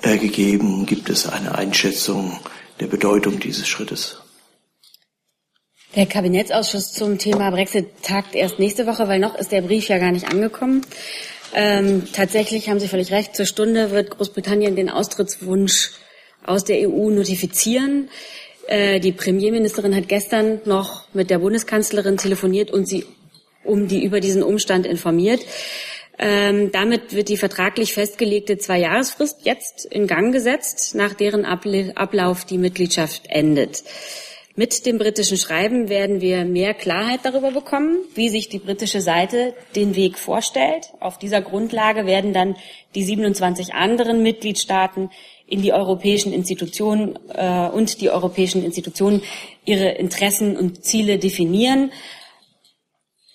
äh, gegeben. Gibt es eine Einschätzung der Bedeutung dieses Schrittes? Der Kabinettsausschuss zum Thema Brexit tagt erst nächste Woche, weil noch ist der Brief ja gar nicht angekommen. Ähm, tatsächlich haben Sie völlig recht. Zur Stunde wird Großbritannien den Austrittswunsch aus der EU notifizieren. Äh, die Premierministerin hat gestern noch mit der Bundeskanzlerin telefoniert und sie um die über diesen Umstand informiert. Ähm, damit wird die vertraglich festgelegte Zweijahresfrist jetzt in Gang gesetzt, nach deren Ablauf die Mitgliedschaft endet. Mit dem britischen Schreiben werden wir mehr Klarheit darüber bekommen, wie sich die britische Seite den Weg vorstellt. Auf dieser Grundlage werden dann die 27 anderen Mitgliedstaaten in die europäischen Institutionen äh, und die europäischen Institutionen ihre Interessen und Ziele definieren.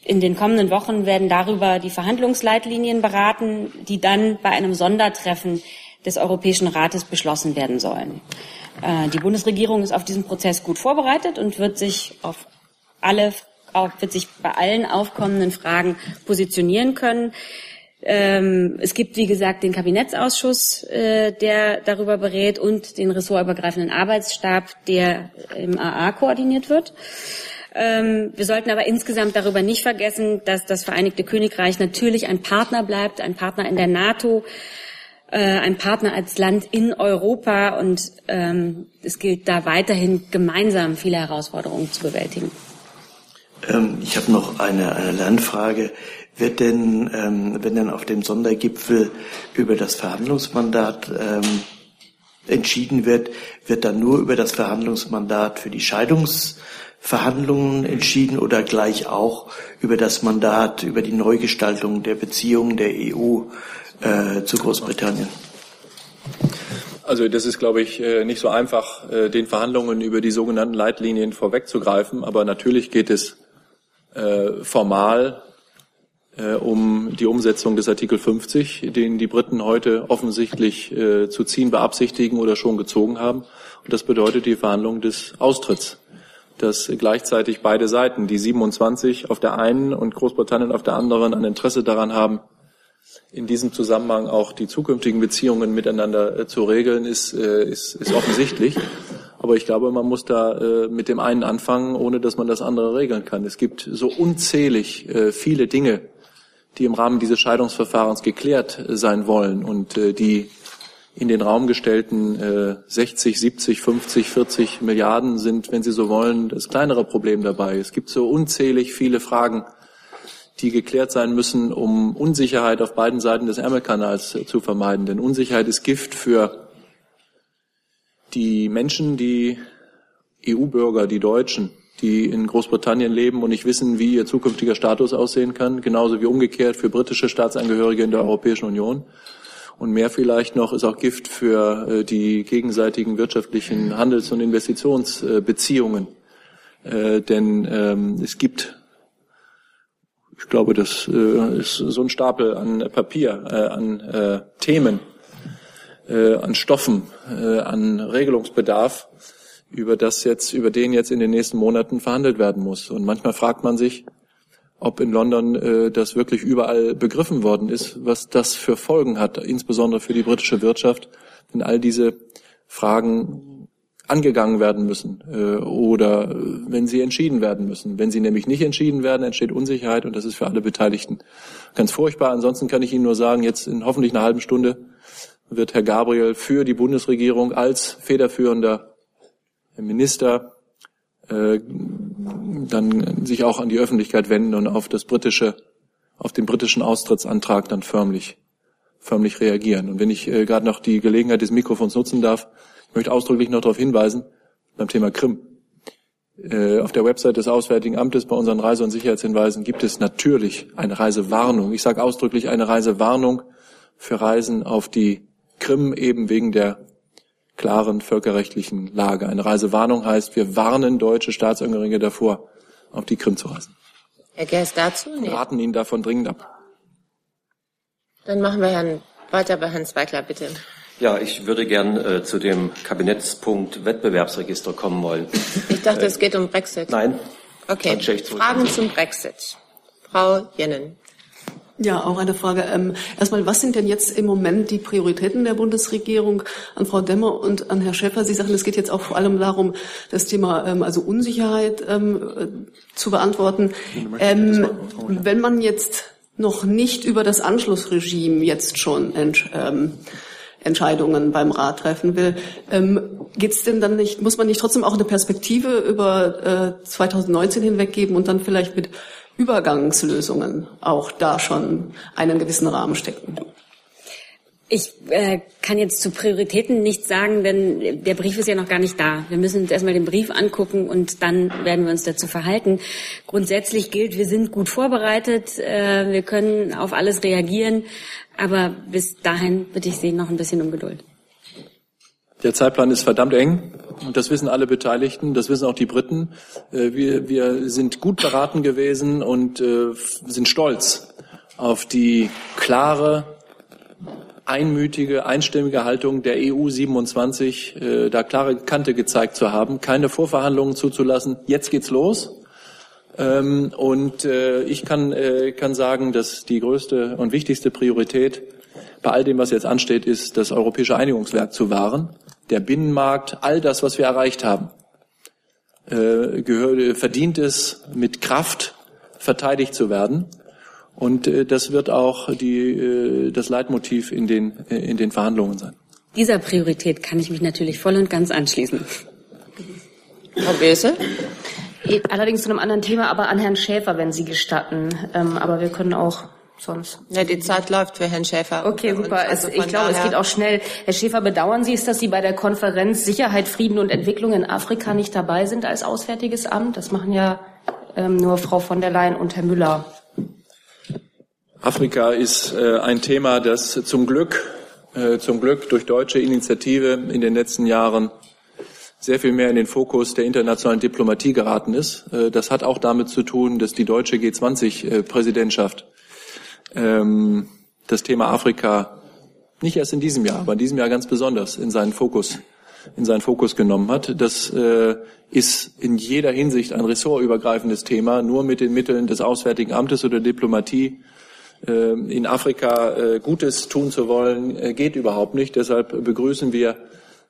In den kommenden Wochen werden darüber die Verhandlungsleitlinien beraten, die dann bei einem Sondertreffen des Europäischen Rates beschlossen werden sollen. Äh, die Bundesregierung ist auf diesen Prozess gut vorbereitet und wird sich auf alle, wird sich bei allen aufkommenden Fragen positionieren können. Ähm, es gibt, wie gesagt, den Kabinettsausschuss, äh, der darüber berät und den ressortübergreifenden Arbeitsstab, der im AA koordiniert wird. Ähm, wir sollten aber insgesamt darüber nicht vergessen, dass das Vereinigte Königreich natürlich ein Partner bleibt, ein Partner in der NATO, äh, ein Partner als Land in Europa und ähm, es gilt da weiterhin gemeinsam viele Herausforderungen zu bewältigen. Ähm, ich habe noch eine, eine Lernfrage. Wird denn, ähm, wenn denn auf dem Sondergipfel über das Verhandlungsmandat ähm, entschieden wird, wird dann nur über das Verhandlungsmandat für die Scheidungsverhandlungen entschieden oder gleich auch über das Mandat, über die Neugestaltung der Beziehungen der EU äh, zu Großbritannien? Also das ist, glaube ich, äh, nicht so einfach, äh, den Verhandlungen über die sogenannten Leitlinien vorwegzugreifen. Aber natürlich geht es äh, formal um die Umsetzung des Artikel 50, den die Briten heute offensichtlich zu ziehen beabsichtigen oder schon gezogen haben. Und das bedeutet die Verhandlung des Austritts, dass gleichzeitig beide Seiten, die 27 auf der einen und Großbritannien auf der anderen, ein Interesse daran haben, in diesem Zusammenhang auch die zukünftigen Beziehungen miteinander äh, zu regeln, ist, äh, ist, ist offensichtlich. Aber ich glaube, man muss da äh, mit dem einen anfangen, ohne dass man das andere regeln kann. Es gibt so unzählig äh, viele Dinge, die im Rahmen dieses Scheidungsverfahrens geklärt sein wollen und die in den Raum gestellten äh, 60, 70, 50, 40 Milliarden sind, wenn Sie so wollen, das kleinere Problem dabei. Es gibt so unzählig viele Fragen, die geklärt sein müssen, um Unsicherheit auf beiden Seiten des Ärmelkanals zu vermeiden. Denn Unsicherheit ist Gift für die Menschen, die EU-Bürger, die Deutschen, die in Großbritannien leben und nicht wissen, wie ihr zukünftiger Status aussehen kann, genauso wie umgekehrt für britische Staatsangehörige in der Europäischen Union. Und mehr vielleicht noch ist auch Gift für äh, die gegenseitigen wirtschaftlichen Handels- und Investitionsbeziehungen. Äh, denn ähm, es gibt ich glaube, das äh, ist so ein Stapel an Papier, äh, an äh, Themen, äh, an Stoffen, äh, an Regelungsbedarf, über das jetzt, über den jetzt in den nächsten Monaten verhandelt werden muss. Und manchmal fragt man sich, ob in London äh, das wirklich überall begriffen worden ist, was das für Folgen hat, insbesondere für die britische Wirtschaft, wenn all diese Fragen angegangen werden müssen äh, oder äh, wenn sie entschieden werden müssen. Wenn sie nämlich nicht entschieden werden, entsteht Unsicherheit und das ist für alle Beteiligten ganz furchtbar. Ansonsten kann ich Ihnen nur sagen, jetzt in hoffentlich einer halben Stunde wird Herr Gabriel für die Bundesregierung als federführender Minister äh, dann sich auch an die Öffentlichkeit wenden und auf das britische, auf den britischen Austrittsantrag dann förmlich, förmlich reagieren. Und wenn ich äh, gerade noch die Gelegenheit des Mikrofons nutzen darf, ich möchte ausdrücklich noch darauf hinweisen, beim Thema Krim. Äh, auf der Website des Auswärtigen Amtes bei unseren Reise- und Sicherheitshinweisen gibt es natürlich eine Reisewarnung. Ich sage ausdrücklich eine Reisewarnung für Reisen auf die Krim eben wegen der klaren völkerrechtlichen Lage. Eine Reisewarnung heißt, wir warnen deutsche Staatsangehörige davor, auf die Krim zu reisen. Herr Gerst dazu? Nee. Raten Ihnen davon dringend ab. Dann machen wir Herrn, weiter bei Herrn Zweigler, bitte. Ja, ich würde gern äh, zu dem Kabinettspunkt Wettbewerbsregister kommen wollen. Ich dachte, äh, es geht um Brexit. Nein. Okay. Fragen zum Brexit. Frau Jennen. Ja, auch eine Frage. Ähm, erstmal, was sind denn jetzt im Moment die Prioritäten der Bundesregierung an Frau Demmer und an Herrn Schäfer? Sie sagen, es geht jetzt auch vor allem darum, das Thema ähm, also Unsicherheit ähm, äh, zu beantworten. Ähm, wenn man jetzt noch nicht über das Anschlussregime jetzt schon ähm, Entscheidungen beim Rat treffen will. Ähm, geht's denn dann nicht, muss man nicht trotzdem auch eine Perspektive über äh, 2019 hinweg geben und dann vielleicht mit Übergangslösungen auch da schon einen gewissen Rahmen stecken. Ich äh, kann jetzt zu Prioritäten nichts sagen, denn der Brief ist ja noch gar nicht da. Wir müssen uns erstmal den Brief angucken und dann werden wir uns dazu verhalten. Grundsätzlich gilt, wir sind gut vorbereitet, äh, wir können auf alles reagieren, aber bis dahin bitte ich Sie noch ein bisschen um Geduld. Der Zeitplan ist verdammt eng und das wissen alle Beteiligten, das wissen auch die Briten. Äh, wir, wir sind gut beraten gewesen und äh, sind stolz auf die klare, einmütige, einstimmige Haltung der EU 27, äh, da klare Kante gezeigt zu haben, keine Vorverhandlungen zuzulassen. Jetzt geht's los. Ähm, und äh, ich kann, äh, kann sagen, dass die größte und wichtigste Priorität bei all dem, was jetzt ansteht, ist, das europäische Einigungswerk zu wahren. Der Binnenmarkt, all das, was wir erreicht haben, äh, gehört, verdient es, mit Kraft verteidigt zu werden. Und äh, das wird auch die, äh, das Leitmotiv in den, äh, in den Verhandlungen sein. Dieser Priorität kann ich mich natürlich voll und ganz anschließen. Frau Bese? Allerdings zu einem anderen Thema, aber an Herrn Schäfer, wenn Sie gestatten. Ähm, aber wir können auch sonst. Ja, die Zeit läuft für Herrn Schäfer. Okay, super. Also ich glaube, es geht auch schnell. Herr Schäfer, bedauern Sie es, dass Sie bei der Konferenz Sicherheit, Frieden und Entwicklung in Afrika nicht dabei sind als Auswärtiges Amt? Das machen ja ähm, nur Frau von der Leyen und Herr Müller. Afrika ist äh, ein Thema, das zum Glück, äh, zum Glück durch deutsche Initiative in den letzten Jahren sehr viel mehr in den Fokus der internationalen Diplomatie geraten ist. Äh, das hat auch damit zu tun, dass die deutsche G20-Präsidentschaft ähm, das Thema Afrika nicht erst in diesem Jahr, aber in diesem Jahr ganz besonders in seinen Fokus in seinen Fokus genommen hat. Das ist in jeder Hinsicht ein ressortübergreifendes Thema. Nur mit den Mitteln des Auswärtigen Amtes oder Diplomatie in Afrika äh, Gutes tun zu wollen, äh, geht überhaupt nicht. Deshalb begrüßen wir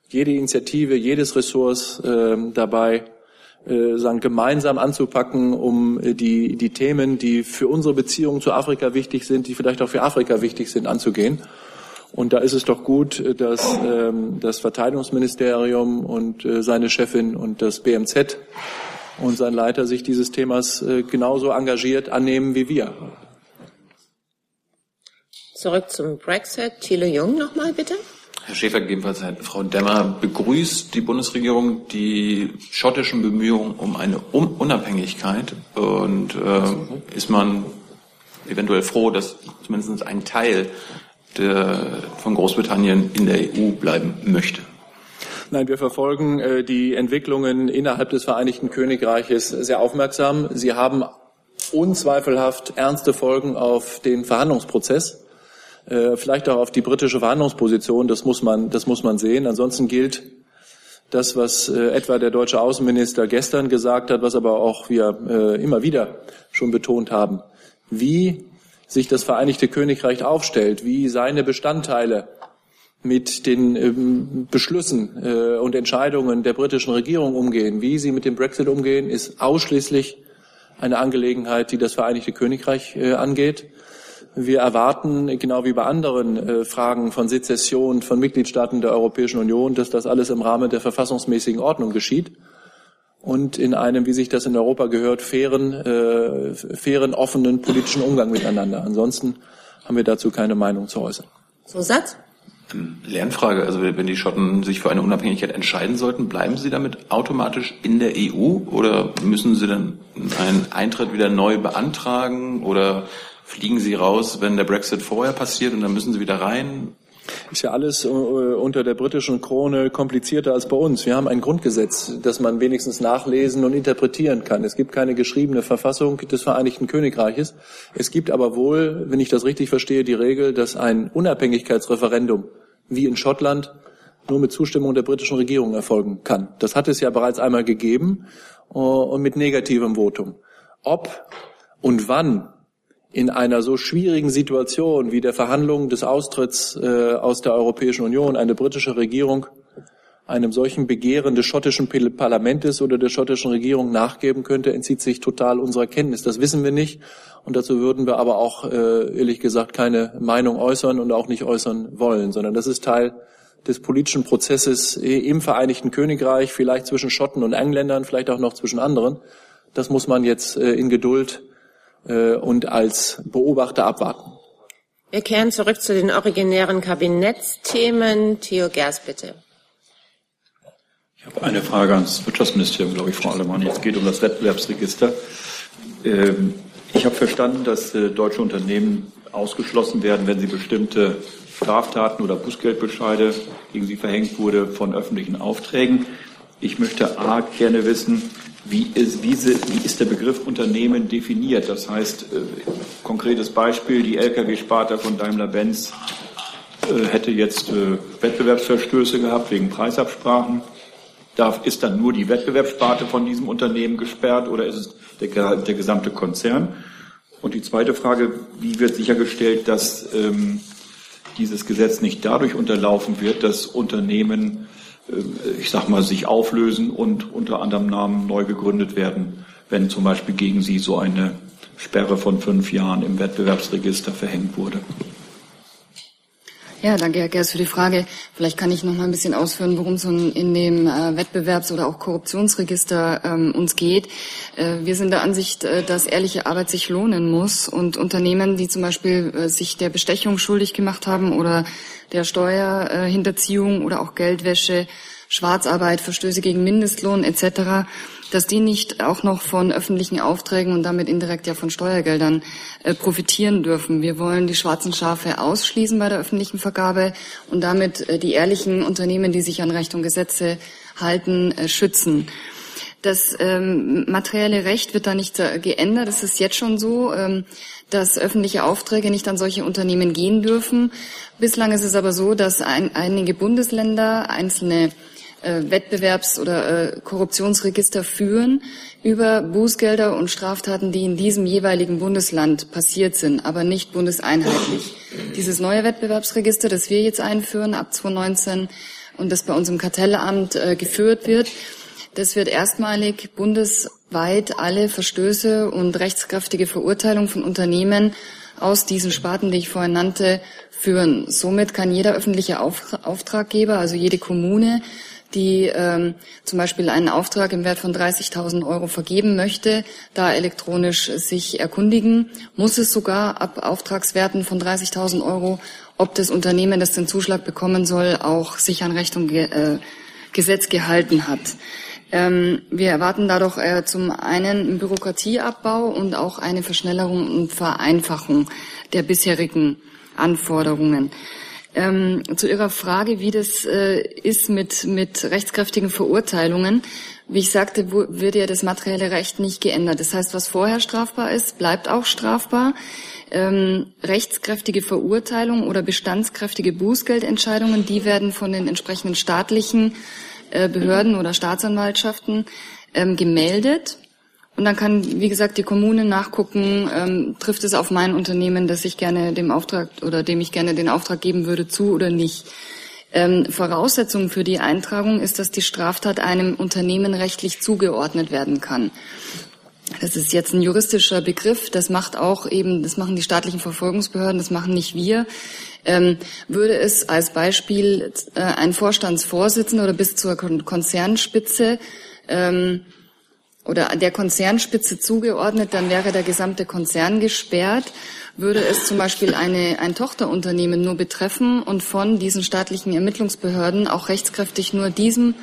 jede Initiative, jedes Ressorts dabei, sagen, gemeinsam anzupacken, um die, die Themen, die für unsere Beziehungen zu Afrika wichtig sind, die vielleicht auch für Afrika wichtig sind, anzugehen. Und da ist es doch gut, dass ähm, das Verteidigungsministerium und äh, seine Chefin und das BMZ und sein Leiter sich dieses Themas äh, genauso engagiert annehmen wie wir. Zurück zum Brexit. Thilo Jung nochmal bitte. Herr Schäfer, gegebenenfalls Frau Demmer, begrüßt die Bundesregierung die schottischen Bemühungen um eine Unabhängigkeit und äh, ist man eventuell froh, dass zumindest ein Teil der, von Großbritannien in der EU bleiben möchte? Nein, wir verfolgen äh, die Entwicklungen innerhalb des Vereinigten Königreiches sehr aufmerksam. Sie haben unzweifelhaft ernste Folgen auf den Verhandlungsprozess. Äh, vielleicht auch auf die britische Verhandlungsposition, das muss man, das muss man sehen. Ansonsten gilt das, was äh, etwa der deutsche Außenminister gestern gesagt hat, was aber auch wir äh, immer wieder schon betont haben. Wie sich das Vereinigte Königreich aufstellt, wie seine Bestandteile mit den ähm, Beschlüssen äh, und Entscheidungen der britischen Regierung umgehen, wie sie mit dem Brexit umgehen, ist ausschließlich eine Angelegenheit, die das Vereinigte Königreich äh, angeht. Wir erwarten, genau wie bei anderen äh, Fragen von Sezession von Mitgliedstaaten der Europäischen Union, dass das alles im Rahmen der verfassungsmäßigen Ordnung geschieht und in einem, wie sich das in Europa gehört, fairen, äh, fairen, offenen politischen Umgang miteinander. Ansonsten haben wir dazu keine Meinung zu äußern. So Satz? Lernfrage, also wenn die Schotten sich für eine Unabhängigkeit entscheiden sollten, bleiben sie damit automatisch in der EU oder müssen sie dann einen Eintritt wieder neu beantragen oder fliegen sie raus, wenn der Brexit vorher passiert und dann müssen sie wieder rein? Ist ja alles äh, unter der britischen Krone komplizierter als bei uns. Wir haben ein Grundgesetz, das man wenigstens nachlesen und interpretieren kann. Es gibt keine geschriebene Verfassung des Vereinigten Königreiches. Es gibt aber wohl, wenn ich das richtig verstehe, die Regel, dass ein Unabhängigkeitsreferendum wie in Schottland nur mit Zustimmung der britischen Regierung erfolgen kann. Das hat es ja bereits einmal gegeben äh, und mit negativem Votum. Ob und wann in einer so schwierigen Situation wie der Verhandlungen des Austritts äh, aus der Europäischen Union eine britische Regierung einem solchen Begehren des schottischen Parlaments oder der schottischen Regierung nachgeben könnte, entzieht sich total unserer Kenntnis. Das wissen wir nicht. Und dazu würden wir aber auch, äh, ehrlich gesagt, keine Meinung äußern und auch nicht äußern wollen, sondern das ist Teil des politischen Prozesses im Vereinigten Königreich, vielleicht zwischen Schotten und Engländern, vielleicht auch noch zwischen anderen. Das muss man jetzt äh, in Geduld äh, und als Beobachter abwarten. Wir kehren zurück zu den originären Kabinettsthemen. Theo Gers, bitte. Ich habe eine Frage ans Wirtschaftsministerium, glaube ich, Frau Alemann. Es geht um das Wettbewerbsregister. Ähm, ich habe verstanden, dass äh, deutsche Unternehmen ausgeschlossen werden, wenn sie bestimmte Straftaten oder Bußgeldbescheide gegen sie verhängt wurde von öffentlichen Aufträgen. Ich möchte A gerne wissen, wie ist, wie, ist der Begriff Unternehmen definiert? Das heißt, äh, konkretes Beispiel, die Lkw-Sparte von Daimler-Benz äh, hätte jetzt äh, Wettbewerbsverstöße gehabt wegen Preisabsprachen. Darf, ist dann nur die Wettbewerbssparte von diesem Unternehmen gesperrt oder ist es der, der gesamte Konzern? Und die zweite Frage, wie wird sichergestellt, dass ähm, dieses Gesetz nicht dadurch unterlaufen wird, dass Unternehmen, ich sag mal, sich auflösen und unter anderem Namen neu gegründet werden, wenn zum Beispiel gegen sie so eine Sperre von fünf Jahren im Wettbewerbsregister verhängt wurde. Ja, danke, Herr Gers, für die Frage. Vielleicht kann ich noch mal ein bisschen ausführen, worum es in dem äh, Wettbewerbs- oder auch Korruptionsregister ähm, uns geht. Äh, wir sind der Ansicht, äh, dass ehrliche Arbeit sich lohnen muss und Unternehmen, die zum Beispiel sich der Bestechung schuldig gemacht haben oder der Steuerhinterziehung oder auch Geldwäsche, Schwarzarbeit, Verstöße gegen Mindestlohn etc., dass die nicht auch noch von öffentlichen Aufträgen und damit indirekt ja von Steuergeldern äh, profitieren dürfen. Wir wollen die schwarzen Schafe ausschließen bei der öffentlichen Vergabe und damit äh, die ehrlichen Unternehmen, die sich an Recht und Gesetze halten, äh, schützen. Das ähm, materielle Recht wird da nicht geändert. Es ist jetzt schon so, ähm, dass öffentliche Aufträge nicht an solche Unternehmen gehen dürfen. Bislang ist es aber so, dass ein, einige Bundesländer einzelne äh, Wettbewerbs- oder äh, Korruptionsregister führen über Bußgelder und Straftaten, die in diesem jeweiligen Bundesland passiert sind, aber nicht bundeseinheitlich. Dieses neue Wettbewerbsregister, das wir jetzt einführen ab 2019 und das bei uns im Kartellamt äh, geführt wird, das wird erstmalig bundesweit alle Verstöße und rechtskräftige Verurteilungen von Unternehmen aus diesen Sparten, die ich vorhin nannte, führen. Somit kann jeder öffentliche Auftraggeber, also jede Kommune, die ähm, zum Beispiel einen Auftrag im Wert von 30.000 Euro vergeben möchte, da elektronisch sich erkundigen, muss es sogar ab Auftragswerten von 30.000 Euro, ob das Unternehmen, das den Zuschlag bekommen soll, auch sich an Recht und Ge äh, Gesetz gehalten hat. Ähm, wir erwarten dadurch äh, zum einen einen Bürokratieabbau und auch eine Verschnellerung und Vereinfachung der bisherigen Anforderungen. Ähm, zu Ihrer Frage, wie das äh, ist mit, mit rechtskräftigen Verurteilungen. Wie ich sagte, wird ja das materielle Recht nicht geändert. Das heißt, was vorher strafbar ist, bleibt auch strafbar. Ähm, rechtskräftige Verurteilungen oder bestandskräftige Bußgeldentscheidungen, die werden von den entsprechenden staatlichen äh, Behörden oder Staatsanwaltschaften ähm, gemeldet. Und dann kann, wie gesagt, die Kommune nachgucken, ähm, trifft es auf mein Unternehmen, dass ich gerne dem Auftrag oder dem ich gerne den Auftrag geben würde, zu oder nicht. Ähm, Voraussetzung für die Eintragung ist, dass die Straftat einem Unternehmen rechtlich zugeordnet werden kann. Das ist jetzt ein juristischer Begriff. Das macht auch eben, das machen die staatlichen Verfolgungsbehörden, das machen nicht wir. Ähm, würde es als Beispiel äh, ein Vorstandsvorsitzender oder bis zur Konzernspitze ähm, oder der Konzernspitze zugeordnet, dann wäre der gesamte Konzern gesperrt. Würde es zum Beispiel eine, ein Tochterunternehmen nur betreffen und von diesen staatlichen Ermittlungsbehörden auch rechtskräftig nur diesem,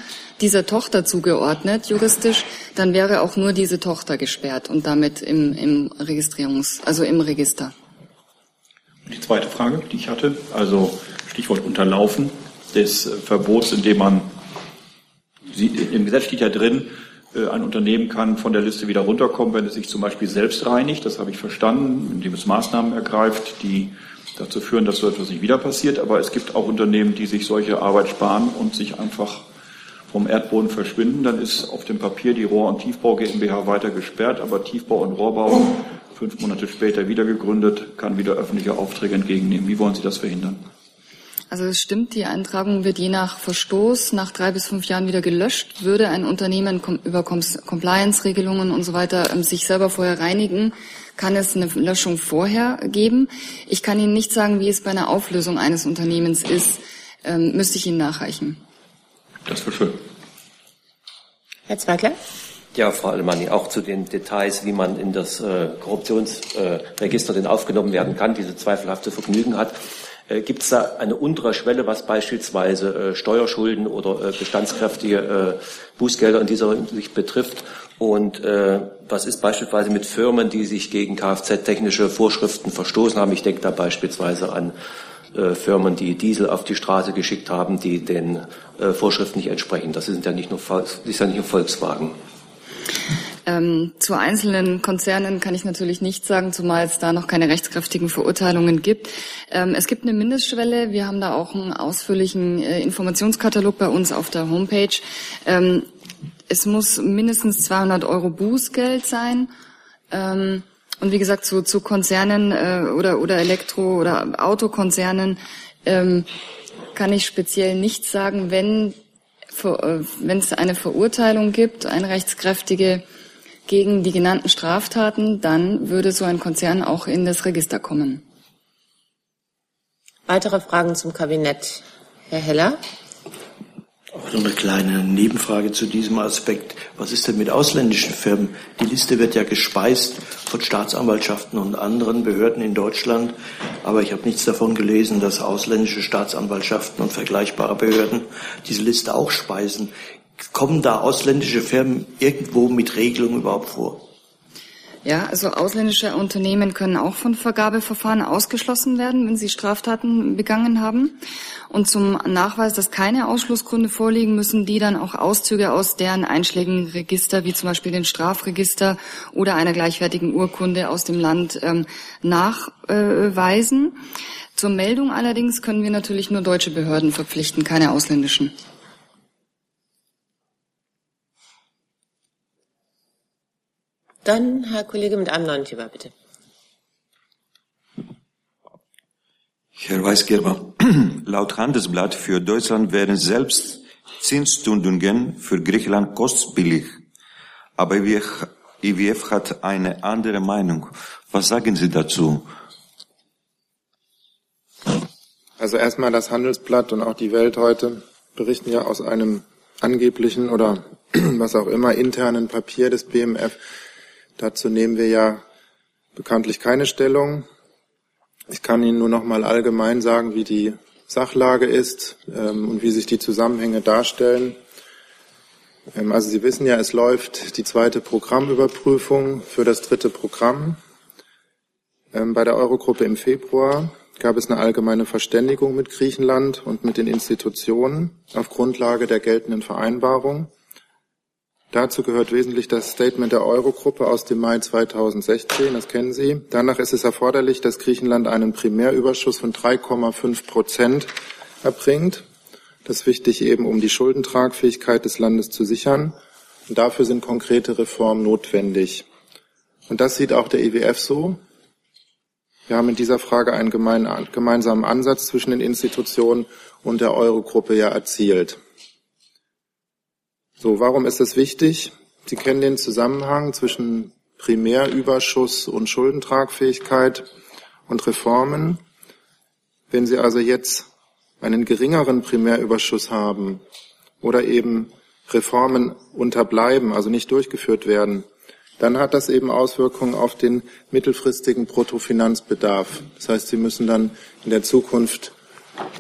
dieser Tochter zugeordnet, juristisch, dann wäre auch nur diese Tochter gesperrt und damit im, im Registrierungs-, also im Register. Die zweite Frage, die ich hatte, also Stichwort Unterlaufen des Verbots, indem man, im Gesetz steht ja drin, ein Unternehmen kann von der Liste wieder runterkommen, wenn es sich zum Beispiel selbst reinigt. Das habe ich verstanden, indem es Maßnahmen ergreift, die dazu führen, dass so etwas nicht wieder passiert. Aber es gibt auch Unternehmen, die sich solche Arbeit sparen und sich einfach vom Erdboden verschwinden. Dann ist auf dem Papier die Rohr- und Tiefbau GmbH weiter gesperrt, aber Tiefbau und Rohrbau fünf Monate später wieder gegründet, kann wieder öffentliche Aufträge entgegennehmen. Wie wollen Sie das verhindern? Also es stimmt, die Eintragung wird je nach Verstoß nach drei bis fünf Jahren wieder gelöscht. Würde ein Unternehmen über Compliance-Regelungen und so weiter ähm, sich selber vorher reinigen, kann es eine Löschung vorher geben. Ich kann Ihnen nicht sagen, wie es bei einer Auflösung eines Unternehmens ist. Ähm, müsste ich Ihnen nachreichen. Das wäre schön. Herr Zweigler? Ja, Frau Alemanni, auch zu den Details, wie man in das äh, Korruptionsregister äh, denn aufgenommen werden kann, diese zweifelhafte Vergnügen hat. Äh, Gibt es da eine untere Schwelle, was beispielsweise äh, Steuerschulden oder äh, bestandskräftige Bußgelder in dieser Hinsicht betrifft? Und äh, was ist beispielsweise mit Firmen, die sich gegen Kfz-technische Vorschriften verstoßen haben? Ich denke da beispielsweise an äh, Firmen, die Diesel auf die Straße geschickt haben, die den äh, Vorschriften nicht entsprechen. Das sind ja nicht nur, das ist ja nicht nur Volkswagen. Ähm, zu einzelnen Konzernen kann ich natürlich nichts sagen, zumal es da noch keine rechtskräftigen Verurteilungen gibt. Ähm, es gibt eine Mindestschwelle. Wir haben da auch einen ausführlichen äh, Informationskatalog bei uns auf der Homepage. Ähm, es muss mindestens 200 Euro Bußgeld sein. Ähm, und wie gesagt, zu, zu Konzernen äh, oder, oder Elektro- oder Autokonzernen ähm, kann ich speziell nichts sagen, wenn äh, wenn es eine Verurteilung gibt, eine rechtskräftige gegen die genannten Straftaten, dann würde so ein Konzern auch in das Register kommen. Weitere Fragen zum Kabinett. Herr Heller. Auch noch eine kleine Nebenfrage zu diesem Aspekt. Was ist denn mit ausländischen Firmen? Die Liste wird ja gespeist von Staatsanwaltschaften und anderen Behörden in Deutschland. Aber ich habe nichts davon gelesen, dass ausländische Staatsanwaltschaften und vergleichbare Behörden diese Liste auch speisen. Kommen da ausländische Firmen irgendwo mit Regelungen überhaupt vor? Ja, also ausländische Unternehmen können auch von Vergabeverfahren ausgeschlossen werden, wenn sie Straftaten begangen haben. Und zum Nachweis, dass keine Ausschlussgründe vorliegen, müssen die dann auch Auszüge aus deren einschlägigen Register, wie zum Beispiel den Strafregister oder einer gleichwertigen Urkunde aus dem Land ähm, nachweisen. Zur Meldung allerdings können wir natürlich nur deutsche Behörden verpflichten, keine ausländischen. Dann Herr Kollege mit einem neuen Thema, bitte. Herr Weisgerber, laut Handelsblatt für Deutschland wären selbst Zinsstundungen für Griechenland kostbillig. Aber IWF hat eine andere Meinung. Was sagen Sie dazu? Also erstmal das Handelsblatt und auch die Welt heute berichten ja aus einem angeblichen oder was auch immer internen Papier des BMF, Dazu nehmen wir ja bekanntlich keine Stellung. Ich kann Ihnen nur noch mal allgemein sagen, wie die Sachlage ist ähm, und wie sich die Zusammenhänge darstellen. Ähm, also Sie wissen ja, es läuft die zweite Programmüberprüfung für das dritte Programm. Ähm, bei der Eurogruppe im Februar gab es eine allgemeine Verständigung mit Griechenland und mit den Institutionen auf Grundlage der geltenden Vereinbarung. Dazu gehört wesentlich das Statement der Eurogruppe aus dem Mai 2016, das kennen Sie. Danach ist es erforderlich, dass Griechenland einen Primärüberschuss von 3,5 Prozent erbringt. Das ist wichtig eben, um die Schuldentragfähigkeit des Landes zu sichern. Und dafür sind konkrete Reformen notwendig. Und das sieht auch der IWF e so. Wir haben in dieser Frage einen gemeinsamen Ansatz zwischen den Institutionen und der Eurogruppe ja erzielt. So, warum ist das wichtig? Sie kennen den Zusammenhang zwischen Primärüberschuss und Schuldentragfähigkeit und Reformen. Wenn Sie also jetzt einen geringeren Primärüberschuss haben oder eben Reformen unterbleiben, also nicht durchgeführt werden, dann hat das eben Auswirkungen auf den mittelfristigen Bruttofinanzbedarf. Das heißt, Sie müssen dann in der Zukunft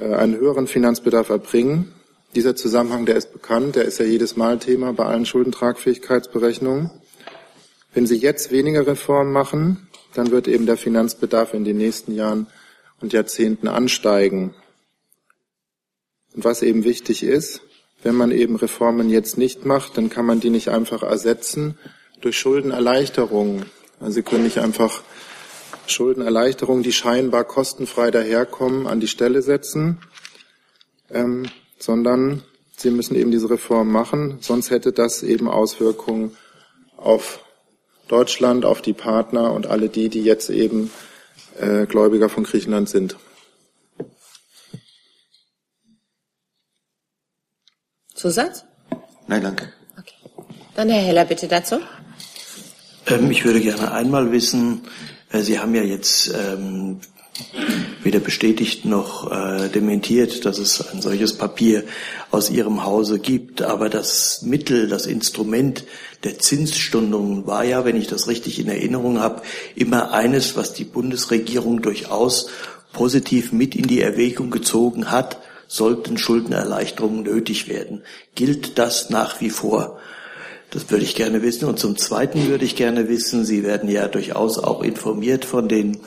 äh, einen höheren Finanzbedarf erbringen. Dieser Zusammenhang, der ist bekannt, der ist ja jedes Mal Thema bei allen Schuldentragfähigkeitsberechnungen. Wenn Sie jetzt weniger Reformen machen, dann wird eben der Finanzbedarf in den nächsten Jahren und Jahrzehnten ansteigen. Und was eben wichtig ist, wenn man eben Reformen jetzt nicht macht, dann kann man die nicht einfach ersetzen durch Schuldenerleichterungen. Also Sie können nicht einfach Schuldenerleichterungen, die scheinbar kostenfrei daherkommen, an die Stelle setzen. Ähm, sondern sie müssen eben diese Reform machen, sonst hätte das eben Auswirkungen auf Deutschland, auf die Partner und alle die, die jetzt eben äh, Gläubiger von Griechenland sind. Zusatz? Nein, danke. Okay. Dann Herr Heller, bitte dazu. Ähm, ich würde gerne einmal wissen, äh, Sie haben ja jetzt ähm, weder bestätigt noch äh, dementiert, dass es ein solches Papier aus Ihrem Hause gibt. Aber das Mittel, das Instrument der Zinsstundungen war ja, wenn ich das richtig in Erinnerung habe, immer eines, was die Bundesregierung durchaus positiv mit in die Erwägung gezogen hat, sollten Schuldenerleichterungen nötig werden. Gilt das nach wie vor? Das würde ich gerne wissen. Und zum Zweiten würde ich gerne wissen, Sie werden ja durchaus auch informiert von den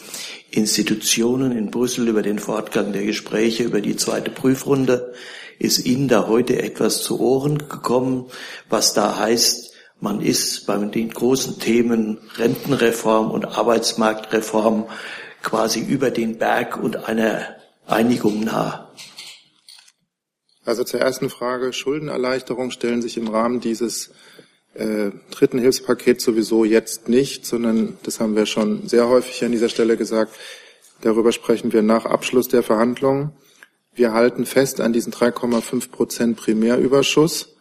Institutionen in Brüssel über den Fortgang der Gespräche, über die zweite Prüfrunde. Ist Ihnen da heute etwas zu Ohren gekommen, was da heißt, man ist bei den großen Themen Rentenreform und Arbeitsmarktreform quasi über den Berg und einer Einigung nah? Also zur ersten Frage, Schuldenerleichterung stellen sich im Rahmen dieses äh, dritten Hilfspaket sowieso jetzt nicht, sondern das haben wir schon sehr häufig an dieser Stelle gesagt. Darüber sprechen wir nach Abschluss der Verhandlungen. Wir halten fest an diesen 3,5 Prozent Primärüberschuss.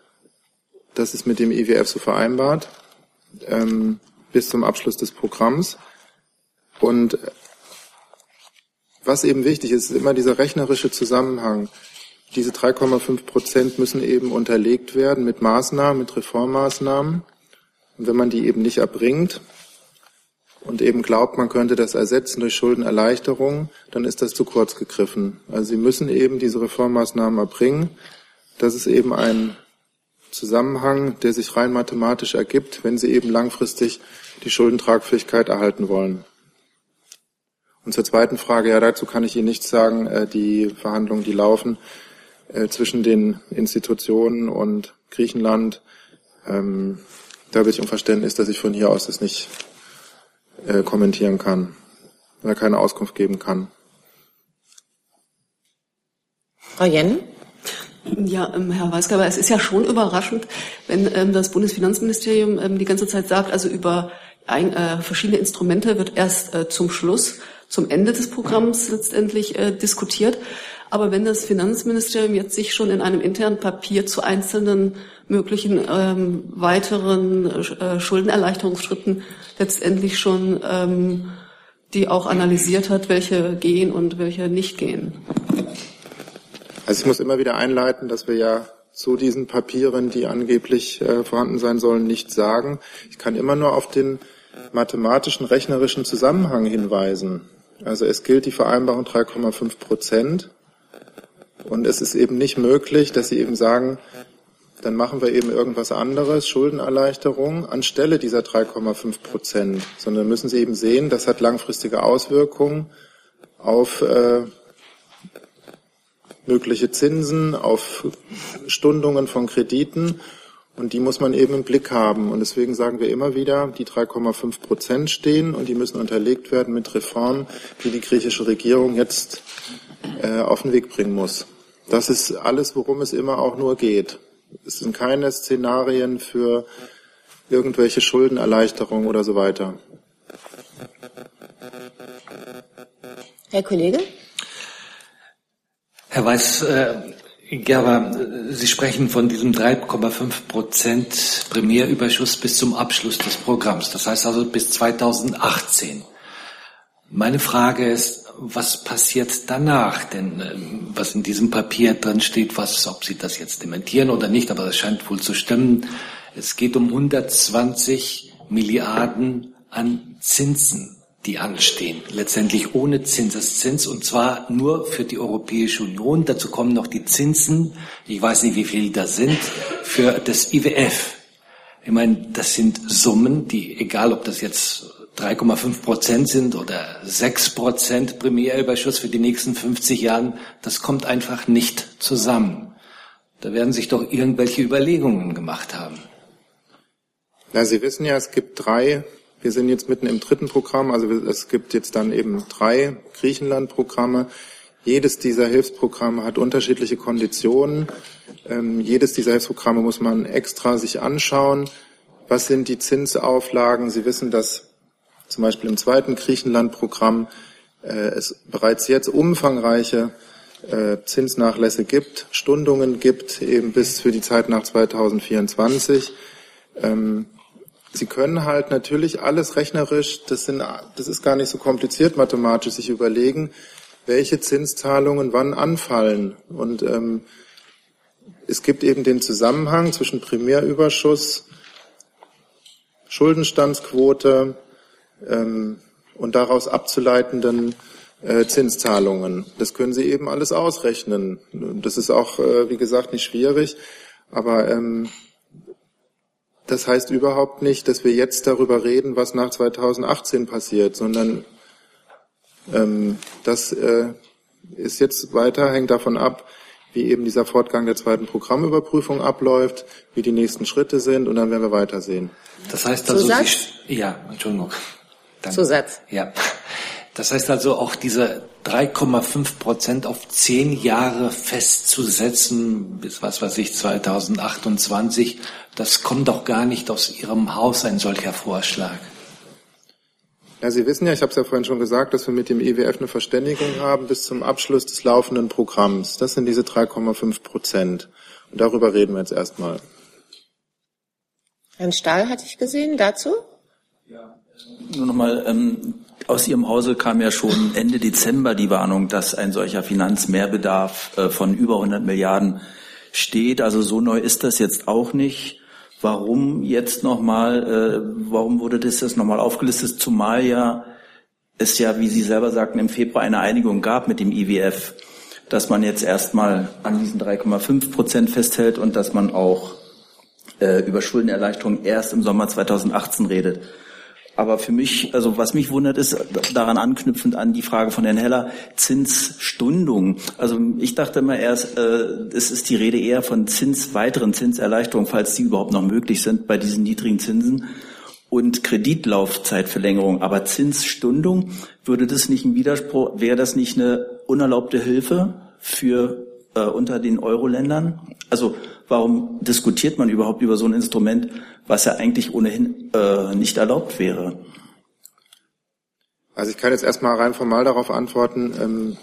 Das ist mit dem IWF so vereinbart ähm, bis zum Abschluss des Programms. Und was eben wichtig ist, ist immer dieser rechnerische Zusammenhang. Diese 3,5 Prozent müssen eben unterlegt werden mit Maßnahmen, mit Reformmaßnahmen. Und wenn man die eben nicht erbringt und eben glaubt, man könnte das ersetzen durch Schuldenerleichterung, dann ist das zu kurz gegriffen. Also Sie müssen eben diese Reformmaßnahmen erbringen. Das ist eben ein Zusammenhang, der sich rein mathematisch ergibt, wenn Sie eben langfristig die Schuldentragfähigkeit erhalten wollen. Und zur zweiten Frage, ja, dazu kann ich Ihnen nichts sagen. Äh, die Verhandlungen, die laufen, äh, zwischen den Institutionen und Griechenland. Ähm, da bitte ich um Verständnis, dass ich von hier aus das nicht äh, kommentieren kann oder keine Auskunft geben kann. Frau Jen? Ja, ähm, Herr Weisgerber, es ist ja schon überraschend, wenn ähm, das Bundesfinanzministerium ähm, die ganze Zeit sagt, also über ein, äh, verschiedene Instrumente wird erst äh, zum Schluss, zum Ende des Programms letztendlich äh, diskutiert. Aber wenn das Finanzministerium jetzt sich schon in einem internen Papier zu einzelnen möglichen ähm, weiteren äh, Schuldenerleichterungsschritten letztendlich schon ähm, die auch analysiert hat, welche gehen und welche nicht gehen. Also ich muss immer wieder einleiten, dass wir ja zu diesen Papieren, die angeblich äh, vorhanden sein sollen, nichts sagen. Ich kann immer nur auf den mathematischen, rechnerischen Zusammenhang hinweisen. Also es gilt die Vereinbarung 3,5 Prozent und es ist eben nicht möglich, dass Sie eben sagen, dann machen wir eben irgendwas anderes, Schuldenerleichterung, anstelle dieser 3,5 Prozent, sondern müssen Sie eben sehen, das hat langfristige Auswirkungen auf äh, mögliche Zinsen, auf Stundungen von Krediten und die muss man eben im Blick haben. Und deswegen sagen wir immer wieder, die 3,5 Prozent stehen und die müssen unterlegt werden mit Reformen, die die griechische Regierung jetzt äh, auf den Weg bringen muss. Das ist alles, worum es immer auch nur geht. Es sind keine Szenarien für irgendwelche Schuldenerleichterungen oder so weiter. Herr Kollege? Herr Weiß, äh, Gerber, Sie sprechen von diesem 3,5 Prozent Primärüberschuss bis zum Abschluss des Programms. Das heißt also bis 2018. Meine Frage ist, was passiert danach? Denn äh, was in diesem Papier drin steht, was, ob Sie das jetzt dementieren oder nicht, aber das scheint wohl zu stimmen. Es geht um 120 Milliarden an Zinsen, die anstehen. Letztendlich ohne Zinseszins und zwar nur für die Europäische Union. Dazu kommen noch die Zinsen, ich weiß nicht, wie viel das sind, für das IWF. Ich meine, das sind Summen, die, egal ob das jetzt 3,5 Prozent sind oder 6 Prozent Primärüberschuss für die nächsten 50 Jahren, das kommt einfach nicht zusammen. Da werden sich doch irgendwelche Überlegungen gemacht haben. Na, Sie wissen ja, es gibt drei, wir sind jetzt mitten im dritten Programm, also es gibt jetzt dann eben drei Griechenland-Programme. Jedes dieser Hilfsprogramme hat unterschiedliche Konditionen. Ähm, jedes dieser Hilfsprogramme muss man extra sich anschauen. Was sind die Zinsauflagen? Sie wissen, dass zum Beispiel im zweiten Griechenland-Programm äh, es bereits jetzt umfangreiche äh, Zinsnachlässe gibt, Stundungen gibt, eben bis für die Zeit nach 2024. Ähm, Sie können halt natürlich alles rechnerisch, das, sind, das ist gar nicht so kompliziert mathematisch, sich überlegen, welche Zinszahlungen wann anfallen. Und ähm, es gibt eben den Zusammenhang zwischen Primärüberschuss, Schuldenstandsquote ähm, und daraus abzuleitenden äh, Zinszahlungen. Das können Sie eben alles ausrechnen. Das ist auch, äh, wie gesagt, nicht schwierig. Aber ähm, das heißt überhaupt nicht, dass wir jetzt darüber reden, was nach 2018 passiert, sondern ähm, das äh, ist jetzt weiter, hängt davon ab, wie eben dieser Fortgang der zweiten Programmüberprüfung abläuft, wie die nächsten Schritte sind und dann werden wir weitersehen. Das heißt also, Zusatz? Sie, ja, Entschuldigung. Danke. Zusatz. Ja. Das heißt also auch diese 3,5 Prozent auf zehn Jahre festzusetzen, bis was weiß ich, 2028, das kommt doch gar nicht aus Ihrem Haus, ein solcher Vorschlag. Ja, Sie wissen ja, ich habe es ja vorhin schon gesagt, dass wir mit dem IWF eine Verständigung haben bis zum Abschluss des laufenden Programms. Das sind diese 3,5 Prozent. Und darüber reden wir jetzt erstmal. Herrn Stahl hatte ich gesehen dazu. Nur nochmal, ähm, aus Ihrem Hause kam ja schon Ende Dezember die Warnung, dass ein solcher Finanzmehrbedarf äh, von über 100 Milliarden steht. Also so neu ist das jetzt auch nicht. Warum jetzt nochmal, äh, warum wurde das jetzt nochmal aufgelistet, zumal ja es ja, wie Sie selber sagten, im Februar eine Einigung gab mit dem IWF, dass man jetzt erstmal an diesen 3,5 Prozent festhält und dass man auch äh, über Schuldenerleichterung erst im Sommer 2018 redet. Aber für mich, also was mich wundert, ist daran anknüpfend an die Frage von Herrn Heller, Zinsstundung. Also ich dachte immer erst, äh, es ist die Rede eher von Zins, weiteren Zinserleichterungen, falls die überhaupt noch möglich sind bei diesen niedrigen Zinsen und Kreditlaufzeitverlängerung. Aber Zinsstundung, würde das nicht ein Widerspruch, wäre das nicht eine unerlaubte Hilfe für äh, unter den Euro-Ländern? Also warum diskutiert man überhaupt über so ein Instrument, was ja eigentlich ohnehin äh, nicht erlaubt wäre? Also ich kann jetzt erstmal rein formal darauf antworten. Ähm,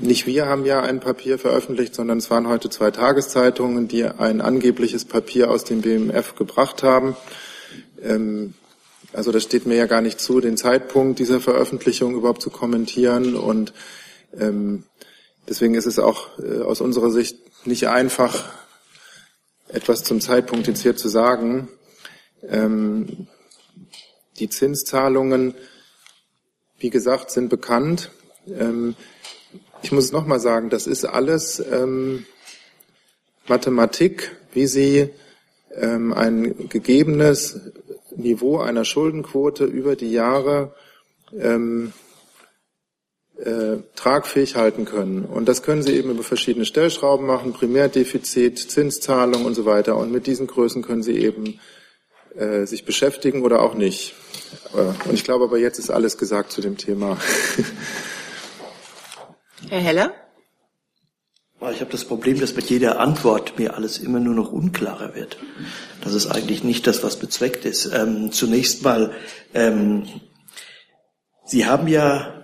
nicht wir haben ja ein Papier veröffentlicht, sondern es waren heute zwei Tageszeitungen, die ein angebliches Papier aus dem BMF gebracht haben. Ähm, also das steht mir ja gar nicht zu, den Zeitpunkt dieser Veröffentlichung überhaupt zu kommentieren. Und ähm, deswegen ist es auch äh, aus unserer Sicht nicht einfach, etwas zum Zeitpunkt jetzt hier zu sagen. Ähm, die Zinszahlungen, wie gesagt, sind bekannt. Ähm, ich muss es nochmal sagen, das ist alles ähm, Mathematik, wie sie ähm, ein gegebenes Niveau einer Schuldenquote über die Jahre ähm, äh, tragfähig halten können. Und das können Sie eben über verschiedene Stellschrauben machen, Primärdefizit, Zinszahlung und so weiter. Und mit diesen Größen können Sie eben äh, sich beschäftigen oder auch nicht. Äh, und ich glaube aber, jetzt ist alles gesagt zu dem Thema. Herr Heller? Ich habe das Problem, dass mit jeder Antwort mir alles immer nur noch unklarer wird. Das ist eigentlich nicht das, was bezweckt ist. Ähm, zunächst mal, ähm, Sie haben ja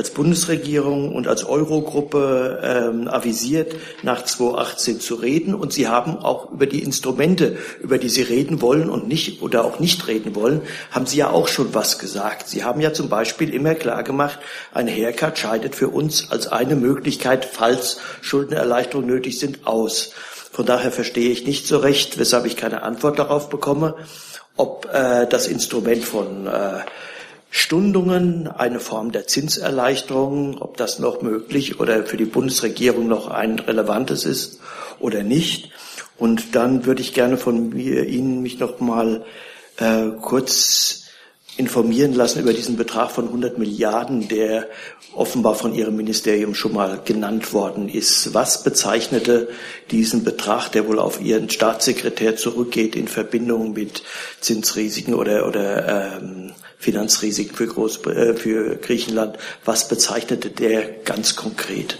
als Bundesregierung und als Eurogruppe ähm, avisiert, nach 2018 zu reden. Und Sie haben auch über die Instrumente, über die Sie reden wollen und nicht oder auch nicht reden wollen, haben Sie ja auch schon was gesagt. Sie haben ja zum Beispiel immer klar gemacht, ein Haircut scheidet für uns als eine Möglichkeit, falls Schuldenerleichterungen nötig sind, aus. Von daher verstehe ich nicht so recht, weshalb ich keine Antwort darauf bekomme, ob äh, das Instrument von äh, Stundungen, eine Form der Zinserleichterung, ob das noch möglich oder für die Bundesregierung noch ein relevantes ist oder nicht. Und dann würde ich gerne von mir, Ihnen mich noch mal äh, kurz informieren lassen über diesen Betrag von 100 Milliarden, der offenbar von Ihrem Ministerium schon mal genannt worden ist. Was bezeichnete diesen Betrag, der wohl auf Ihren Staatssekretär zurückgeht, in Verbindung mit Zinsrisiken oder, oder ähm, Finanzrisiken für, Groß, äh, für Griechenland. Was bezeichnete der ganz konkret?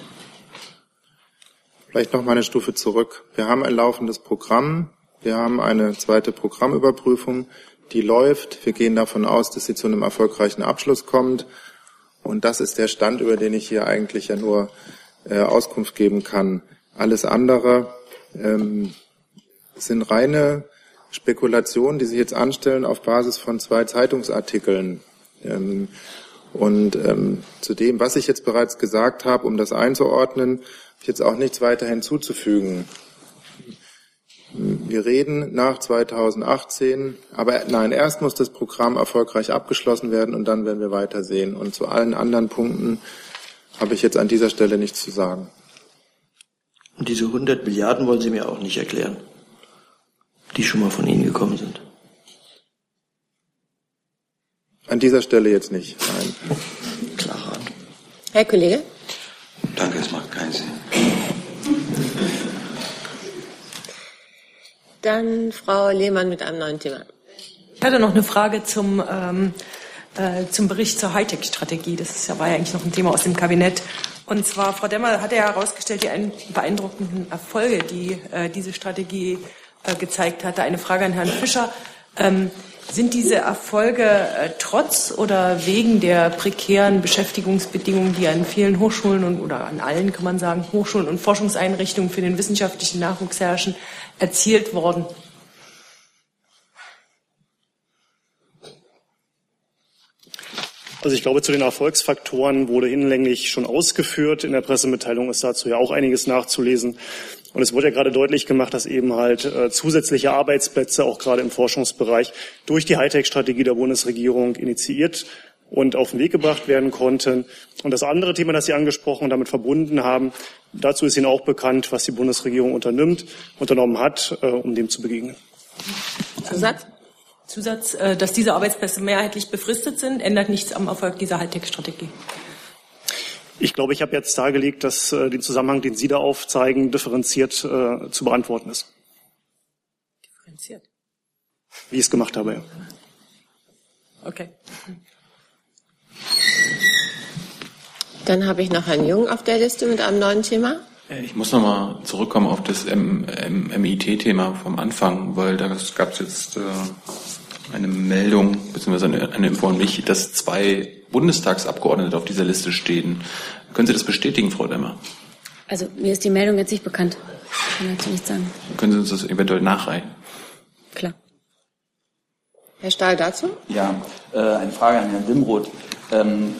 Vielleicht noch mal eine Stufe zurück. Wir haben ein laufendes Programm. Wir haben eine zweite Programmüberprüfung, die läuft. Wir gehen davon aus, dass sie zu einem erfolgreichen Abschluss kommt. Und das ist der Stand, über den ich hier eigentlich ja nur äh, Auskunft geben kann. Alles andere ähm, sind reine Spekulationen, die sich jetzt anstellen auf Basis von zwei Zeitungsartikeln. Ähm, und ähm, zu dem, was ich jetzt bereits gesagt habe, um das einzuordnen, habe ich jetzt auch nichts weiter hinzuzufügen. Wir reden nach 2018, aber nein, erst muss das Programm erfolgreich abgeschlossen werden und dann werden wir weitersehen. Und zu allen anderen Punkten habe ich jetzt an dieser Stelle nichts zu sagen. Und diese 100 Milliarden wollen Sie mir auch nicht erklären, die schon mal von Ihnen gekommen sind. An dieser Stelle jetzt nicht, nein. Klarer. Herr Kollege? Danke, es macht keinen Sinn. Dann Frau Lehmann mit einem neuen Thema. Ich hatte noch eine Frage zum, ähm, äh, zum Bericht zur Hightech-Strategie. Das ist ja, war ja eigentlich noch ein Thema aus dem Kabinett. Und zwar, Frau Demmer hat ja herausgestellt, die beeindruckenden Erfolge, die äh, diese Strategie äh, gezeigt hatte. Eine Frage an Herrn Fischer. Ähm, sind diese Erfolge äh, trotz oder wegen der prekären Beschäftigungsbedingungen, die an vielen Hochschulen und, oder an allen, kann man sagen, Hochschulen und Forschungseinrichtungen für den wissenschaftlichen Nachwuchs herrschen, erzielt worden? Also ich glaube, zu den Erfolgsfaktoren wurde hinlänglich schon ausgeführt. In der Pressemitteilung ist dazu ja auch einiges nachzulesen. Und es wurde ja gerade deutlich gemacht, dass eben halt äh, zusätzliche Arbeitsplätze auch gerade im Forschungsbereich durch die Hightech-Strategie der Bundesregierung initiiert und auf den Weg gebracht werden konnten. Und das andere Thema, das Sie angesprochen und damit verbunden haben, dazu ist Ihnen auch bekannt, was die Bundesregierung unternimmt, unternommen hat, äh, um dem zu begegnen. Zusatz? Zusatz, äh, dass diese Arbeitsplätze mehrheitlich befristet sind, ändert nichts am Erfolg dieser Hightech-Strategie. Ich glaube, ich habe jetzt dargelegt, dass äh, den Zusammenhang, den Sie da aufzeigen, differenziert äh, zu beantworten ist. Differenziert? Wie ich es gemacht habe, ja. Okay. Dann habe ich noch Herrn Jung auf der Liste mit einem neuen Thema. Ich muss nochmal zurückkommen auf das MIT-Thema vom Anfang, weil da gab es jetzt äh, eine Meldung bzw. Eine, eine Info an mich, dass zwei Bundestagsabgeordnete auf dieser Liste stehen. Können Sie das bestätigen, Frau Demmer? Also mir ist die Meldung jetzt nicht bekannt. Ich kann dazu nichts sagen. Können Sie uns das eventuell nachreichen? Klar. Herr Stahl dazu? Ja, äh, eine Frage an Herrn Dimroth. Ähm,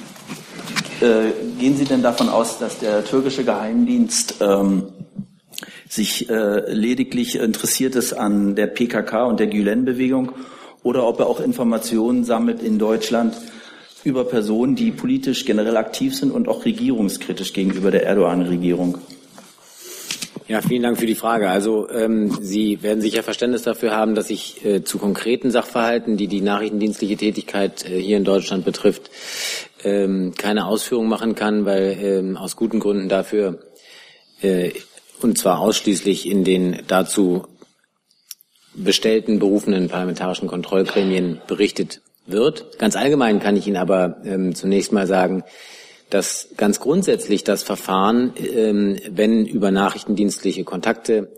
äh, gehen Sie denn davon aus, dass der türkische Geheimdienst ähm, sich äh, lediglich interessiert ist an der PKK und der Gülen-Bewegung oder ob er auch Informationen sammelt in Deutschland über Personen, die politisch generell aktiv sind und auch regierungskritisch gegenüber der Erdogan-Regierung? Ja, vielen Dank für die Frage. Also ähm, Sie werden sicher Verständnis dafür haben, dass ich äh, zu konkreten Sachverhalten, die die nachrichtendienstliche Tätigkeit äh, hier in Deutschland betrifft, ähm, keine Ausführungen machen kann, weil ähm, aus guten Gründen dafür äh, und zwar ausschließlich in den dazu bestellten berufenen parlamentarischen Kontrollgremien berichtet wird. Ganz allgemein kann ich Ihnen aber ähm, zunächst mal sagen, dass ganz grundsätzlich das Verfahren, ähm, wenn über nachrichtendienstliche Kontakte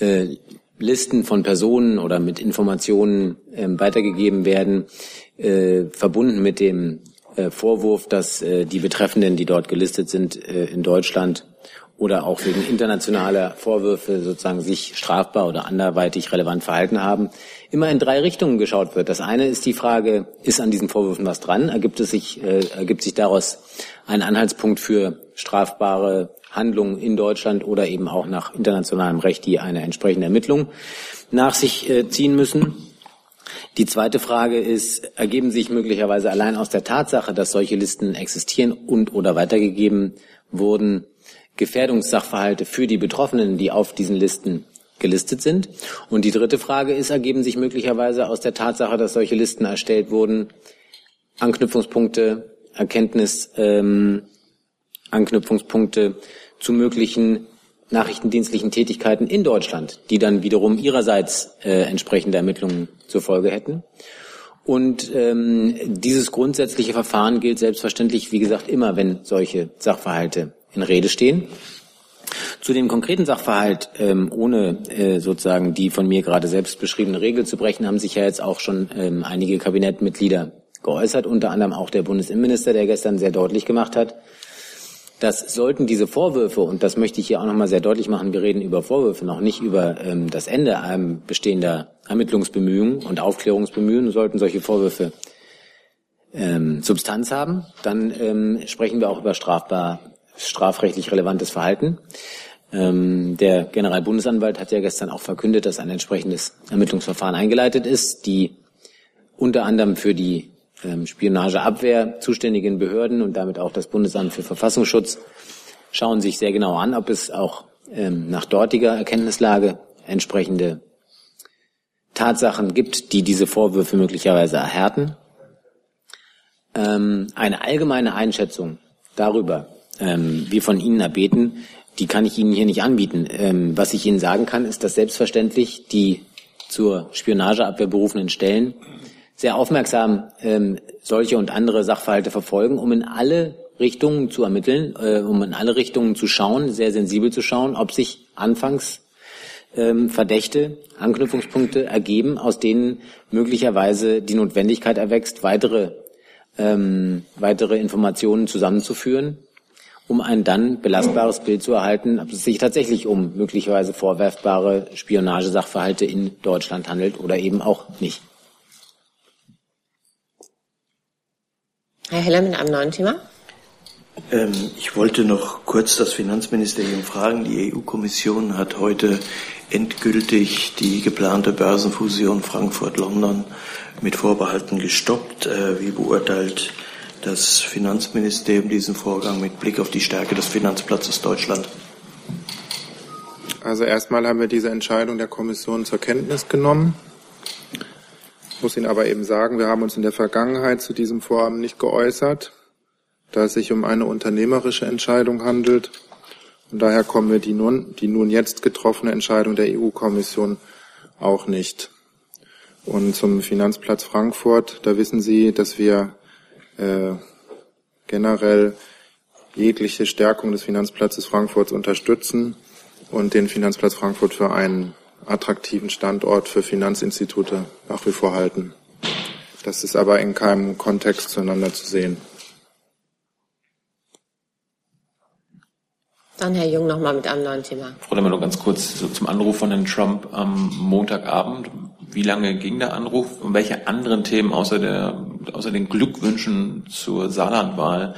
äh, Listen von Personen oder mit Informationen ähm, weitergegeben werden, äh, verbunden mit dem äh, Vorwurf, dass die Betreffenden, die dort gelistet sind in Deutschland oder auch wegen internationaler Vorwürfe sozusagen sich strafbar oder anderweitig relevant verhalten haben, immer in drei Richtungen geschaut wird. Das eine ist die Frage, ist an diesen Vorwürfen was dran? Ergibt es sich, äh, ergibt sich daraus ein Anhaltspunkt für strafbare Handlungen in Deutschland oder eben auch nach internationalem Recht, die eine entsprechende Ermittlung nach sich äh, ziehen müssen? Die zweite Frage ist, ergeben sich möglicherweise allein aus der Tatsache, dass solche Listen existieren und oder weitergegeben wurden, Gefährdungssachverhalte für die Betroffenen, die auf diesen Listen gelistet sind. Und die dritte Frage ist, ergeben sich möglicherweise aus der Tatsache, dass solche Listen erstellt wurden, Anknüpfungspunkte, Erkenntnis, ähm, Anknüpfungspunkte zu möglichen nachrichtendienstlichen Tätigkeiten in Deutschland, die dann wiederum ihrerseits äh, entsprechende Ermittlungen zur Folge hätten. Und ähm, dieses grundsätzliche Verfahren gilt selbstverständlich, wie gesagt, immer, wenn solche Sachverhalte in Rede stehen. Zu dem konkreten Sachverhalt, ähm, ohne äh, sozusagen die von mir gerade selbst beschriebene Regel zu brechen, haben sich ja jetzt auch schon ähm, einige Kabinettmitglieder geäußert, unter anderem auch der Bundesinnenminister, der gestern sehr deutlich gemacht hat, dass sollten diese Vorwürfe, und das möchte ich hier auch nochmal sehr deutlich machen, wir reden über Vorwürfe, noch nicht über ähm, das Ende ähm, bestehender Ermittlungsbemühungen und Aufklärungsbemühungen, sollten solche Vorwürfe ähm, Substanz haben, dann ähm, sprechen wir auch über strafbar, strafrechtlich relevantes Verhalten. Ähm, der Generalbundesanwalt hat ja gestern auch verkündet, dass ein entsprechendes Ermittlungsverfahren eingeleitet ist, die unter anderem für die ähm, Spionageabwehr zuständigen Behörden und damit auch das Bundesamt für Verfassungsschutz schauen sich sehr genau an, ob es auch ähm, nach dortiger Erkenntnislage entsprechende Tatsachen gibt, die diese Vorwürfe möglicherweise erhärten. Ähm, eine allgemeine Einschätzung darüber, ähm, wie von Ihnen erbeten, die kann ich Ihnen hier nicht anbieten. Ähm, was ich Ihnen sagen kann, ist, dass selbstverständlich die zur Spionageabwehr berufenen Stellen sehr aufmerksam ähm, solche und andere Sachverhalte verfolgen, um in alle Richtungen zu ermitteln, äh, um in alle Richtungen zu schauen, sehr sensibel zu schauen, ob sich anfangs ähm, Verdächte, Anknüpfungspunkte ergeben, aus denen möglicherweise die Notwendigkeit erwächst, weitere, ähm, weitere Informationen zusammenzuführen, um ein dann belastbares Bild zu erhalten, ob es sich tatsächlich um möglicherweise vorwerfbare Spionagesachverhalte in Deutschland handelt oder eben auch nicht. Herr Heller mit einem neuen Thema. Ähm, ich wollte noch kurz das Finanzministerium fragen. Die EU-Kommission hat heute endgültig die geplante Börsenfusion Frankfurt-London mit Vorbehalten gestoppt. Äh, wie beurteilt das Finanzministerium diesen Vorgang mit Blick auf die Stärke des Finanzplatzes Deutschland? Also erstmal haben wir diese Entscheidung der Kommission zur Kenntnis genommen. Ich muss Ihnen aber eben sagen, wir haben uns in der Vergangenheit zu diesem Vorhaben nicht geäußert, da es sich um eine unternehmerische Entscheidung handelt. Und daher kommen wir die nun, die nun jetzt getroffene Entscheidung der EU-Kommission auch nicht. Und zum Finanzplatz Frankfurt, da wissen Sie, dass wir äh, generell jegliche Stärkung des Finanzplatzes Frankfurts unterstützen und den Finanzplatz Frankfurt für einen attraktiven Standort für Finanzinstitute nach wie vor halten. Das ist aber in keinem Kontext zueinander zu sehen. Dann Herr Jung nochmal mit einem neuen Thema. Frau Lemmer, nur ganz kurz so zum Anruf von Herrn Trump am Montagabend. Wie lange ging der Anruf und welche anderen Themen außer, der, außer den Glückwünschen zur Saarlandwahl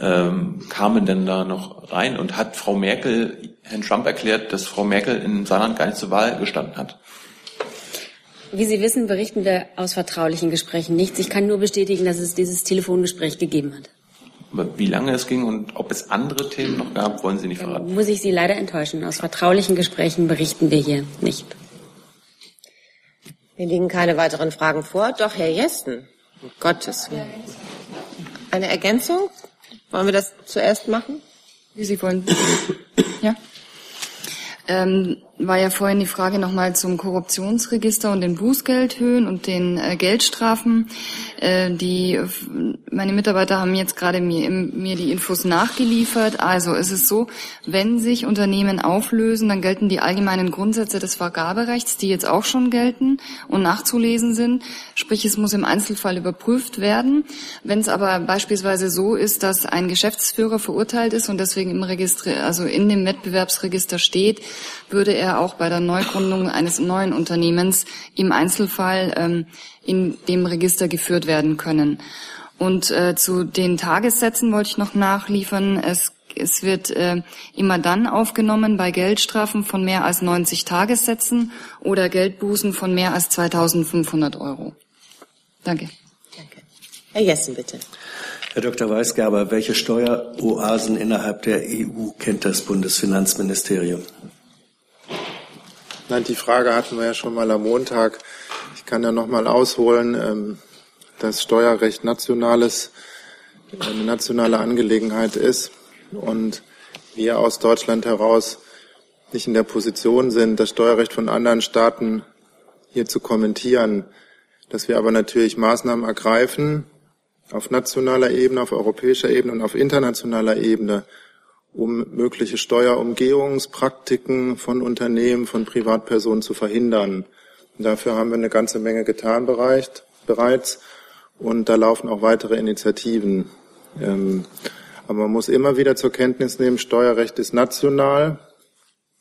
ähm, kamen denn da noch rein? Und hat Frau Merkel Herrn Trump erklärt, dass Frau Merkel in Saarland gar nicht zur Wahl gestanden hat? Wie Sie wissen, berichten wir aus vertraulichen Gesprächen nichts. Ich kann nur bestätigen, dass es dieses Telefongespräch gegeben hat. Aber wie lange es ging und ob es andere Themen noch gab, wollen Sie nicht verraten. Muss ich Sie leider enttäuschen. Aus vertraulichen Gesprächen berichten wir hier nicht. Mir liegen keine weiteren Fragen vor. Doch, Herr Jessen. Um Gottes Willen. Eine Ergänzung? Wollen wir das zuerst machen? Wie Sie wollen. Ja. Ähm, war ja vorhin die Frage nochmal zum Korruptionsregister und den Bußgeldhöhen und den äh, Geldstrafen. Äh, die, meine Mitarbeiter haben jetzt gerade mir, mir die Infos nachgeliefert. Also es ist so, wenn sich Unternehmen auflösen, dann gelten die allgemeinen Grundsätze des Vergaberechts, die jetzt auch schon gelten und nachzulesen sind. Sprich, es muss im Einzelfall überprüft werden. Wenn es aber beispielsweise so ist, dass ein Geschäftsführer verurteilt ist und deswegen im Register, also in dem Wettbewerbsregister steht, würde er auch bei der Neugründung eines neuen Unternehmens im Einzelfall ähm, in dem Register geführt werden können. Und äh, zu den Tagessätzen wollte ich noch nachliefern. Es, es wird äh, immer dann aufgenommen bei Geldstrafen von mehr als 90 Tagessätzen oder Geldbußen von mehr als 2.500 Euro. Danke. Danke. Herr Jessen, bitte. Herr Dr. Weisgerber, welche Steueroasen innerhalb der EU kennt das Bundesfinanzministerium? Nein, die Frage hatten wir ja schon mal am Montag. Ich kann ja noch mal ausholen. Ähm, das Steuerrecht nationales, eine nationale Angelegenheit ist und wir aus Deutschland heraus nicht in der Position sind, das Steuerrecht von anderen Staaten hier zu kommentieren, dass wir aber natürlich Maßnahmen ergreifen auf nationaler Ebene, auf europäischer Ebene und auf internationaler Ebene, um mögliche Steuerumgehungspraktiken von Unternehmen, von Privatpersonen zu verhindern. Dafür haben wir eine ganze Menge getan bereits und da laufen auch weitere Initiativen. Ähm, Aber man muss immer wieder zur Kenntnis nehmen, Steuerrecht ist national,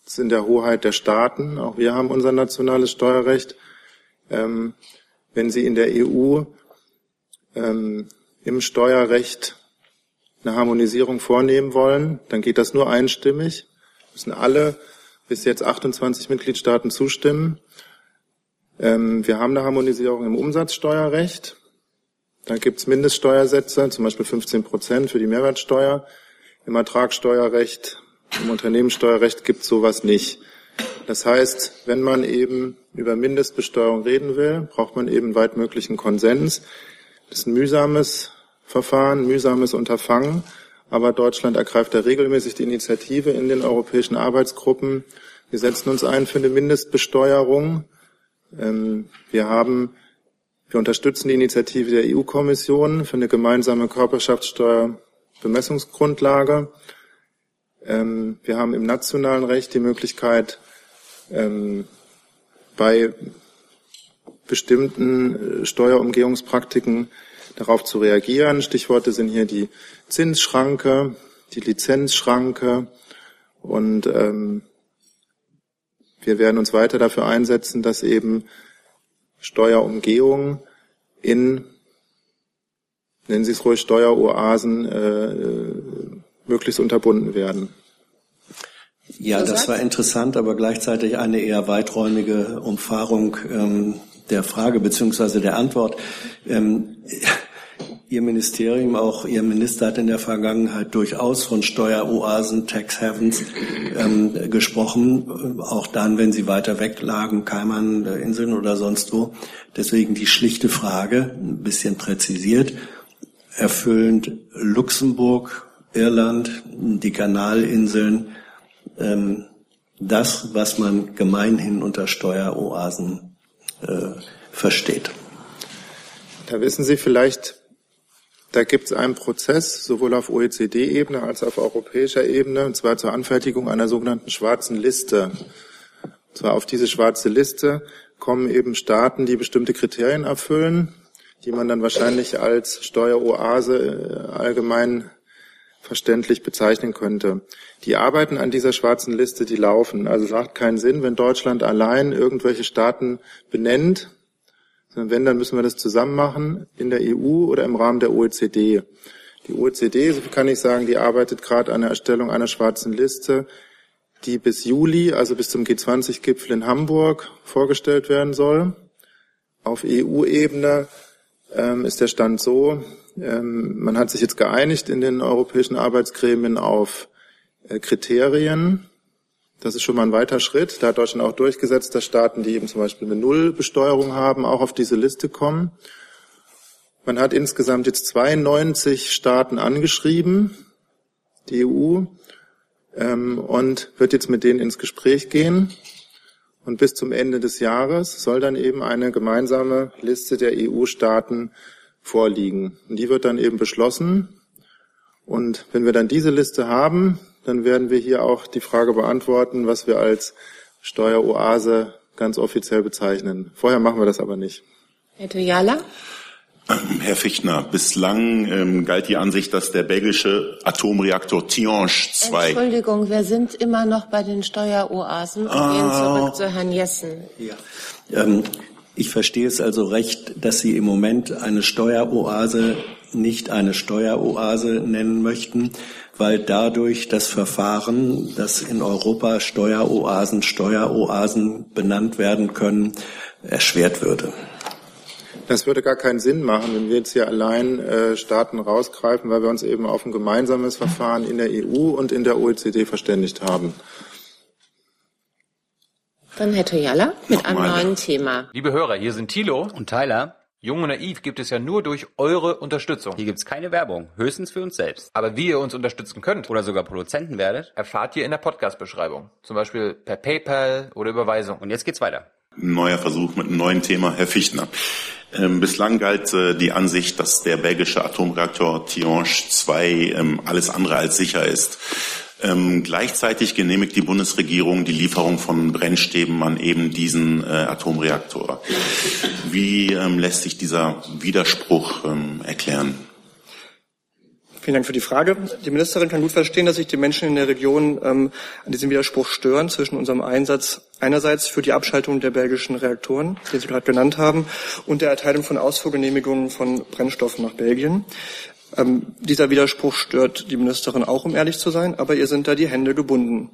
es ist in der Hoheit der Staaten. Auch wir haben unser nationales Steuerrecht. Ähm, wenn Sie in der EU ähm, im Steuerrecht eine Harmonisierung vornehmen wollen, dann geht das nur einstimmig. Müssen alle bis jetzt 28 Mitgliedstaaten zustimmen. Ähm, wir haben eine Harmonisierung im Umsatzsteuerrecht. Da gibt es Mindeststeuersätze, zum Beispiel 15 Prozent für die Mehrwertsteuer. Im Ertragssteuerrecht, im Unternehmenssteuerrecht gibt es sowas nicht. Das heißt, wenn man eben über Mindestbesteuerung reden will, braucht man eben weitmöglichen Konsens. Das ist ein mühsames Verfahren, mühsames Unterfangen. Aber Deutschland ergreift da regelmäßig die Initiative in den europäischen Arbeitsgruppen. Wir setzen uns ein für eine Mindestbesteuerung. Ähm, wir haben, wir unterstützen die Initiative der EU-Kommission für eine gemeinsame Körperschaftssteuerbemessungsgrundlage. Ähm, wir haben im nationalen Recht die Möglichkeit, ähm, bei bestimmten äh, Steuerumgehungspraktiken darauf zu reagieren. Stichworte sind hier die Zinsschranke, die Lizenzschranke und ähm, wir werden uns weiter dafür einsetzen, dass eben Steuerumgehung in, nennen Sie es ruhig, Steueroasen äh, möglichst unterbunden werden. Ja, das war interessant, aber gleichzeitig eine eher weiträumige Umfahrung ähm, der Frage beziehungsweise der Antwort. Ähm, Ihr Ministerium, auch Ihr Minister hat in der Vergangenheit durchaus von Steueroasen, Tax Havens ähm, gesprochen, auch dann, wenn sie weiter weg lagen, Kaimaninseln oder sonst wo. Deswegen die schlichte Frage, ein bisschen präzisiert, erfüllend Luxemburg, Irland, die Kanalinseln, ähm, das, was man gemeinhin unter Steueroasen äh, versteht. Da wissen Sie vielleicht, da gibt es einen Prozess, sowohl auf OECD-Ebene als auch auf europäischer Ebene, und zwar zur Anfertigung einer sogenannten schwarzen Liste. Und zwar auf diese schwarze Liste kommen eben Staaten, die bestimmte Kriterien erfüllen, die man dann wahrscheinlich als Steueroase äh, allgemein verständlich bezeichnen könnte. Die Arbeiten an dieser schwarzen Liste, die laufen. Also es macht keinen Sinn, wenn Deutschland allein irgendwelche Staaten benennt, wenn, dann müssen wir das zusammen machen in der EU oder im Rahmen der OECD. Die OECD, so kann ich sagen, die arbeitet gerade an der Erstellung einer schwarzen Liste, die bis Juli, also bis zum G20-Gipfel in Hamburg, vorgestellt werden soll. Auf EU-Ebene ähm, ist der Stand so, ähm, man hat sich jetzt geeinigt in den europäischen Arbeitsgremien auf äh, Kriterien. Das ist schon mal ein weiter Schritt. Da hat Deutschland auch durchgesetzt, dass Staaten, die eben zum Beispiel eine Nullbesteuerung haben, auch auf diese Liste kommen. Man hat insgesamt jetzt 92 Staaten angeschrieben, die EU, ähm, und wird jetzt mit denen ins Gespräch gehen. Und bis zum Ende des Jahres soll dann eben eine gemeinsame Liste der EU-Staaten vorliegen. Und die wird dann eben beschlossen. Und wenn wir dann diese Liste haben, dann werden wir hier auch die Frage beantworten, was wir als Steueroase ganz offiziell bezeichnen. Vorher machen wir das aber nicht. Herr Toyala? Ähm, Herr Fichtner, bislang ähm, galt die Ansicht, dass der belgische Atomreaktor Tihange 2. Entschuldigung, wir sind immer noch bei den Steueroasen und Ah. gehen zurück zu Herrn Jessen. Ähm, ich verstehe es also recht, dass Sie im Moment eine Steueroase nicht eine Steueroase nennen möchten, weil dadurch das Verfahren, dass in Europa Steueroasen Steueroasen benannt werden können, erschwert würde. Das würde gar keinen Sinn machen, wenn wir jetzt hier allein äh, Staaten rausgreifen, weil wir uns eben auf ein gemeinsames Verfahren in der EU und in der OECD verständigt haben. Dann Herr Toyala mit einem Nochmal. neuen Thema. Liebe Hörer, hier sind Thilo und Tyler. Jung und naiv gibt es ja nur durch eure Unterstützung. Hier gibt's keine Werbung, höchstens für uns selbst. Aber wie ihr uns unterstützen könnt oder sogar Produzenten werdet, erfahrt ihr in der Podcast-Beschreibung. Zum Beispiel per PayPal oder Überweisung. Und jetzt geht's weiter. Neuer Versuch mit einem neuen Thema, Herr Fichtner. Ähm, bislang galt äh, die Ansicht, dass der belgische Atomreaktor Tihange 2 ähm, alles andere als sicher ist. Ähm, gleichzeitig genehmigt die Bundesregierung die Lieferung von Brennstäben an eben diesen äh, Atomreaktor. Wie ähm, lässt sich dieser Widerspruch ähm, erklären? Vielen Dank für die Frage. Die Ministerin kann gut verstehen, dass sich die Menschen in der Region ähm, an diesem Widerspruch stören zwischen unserem Einsatz einerseits für die Abschaltung der belgischen Reaktoren, den Sie gerade genannt haben, und der Erteilung von Ausfuhrgenehmigungen von Brennstoffen nach Belgien. Ähm, dieser Widerspruch stört die Ministerin auch, um ehrlich zu sein, aber ihr sind da die Hände gebunden.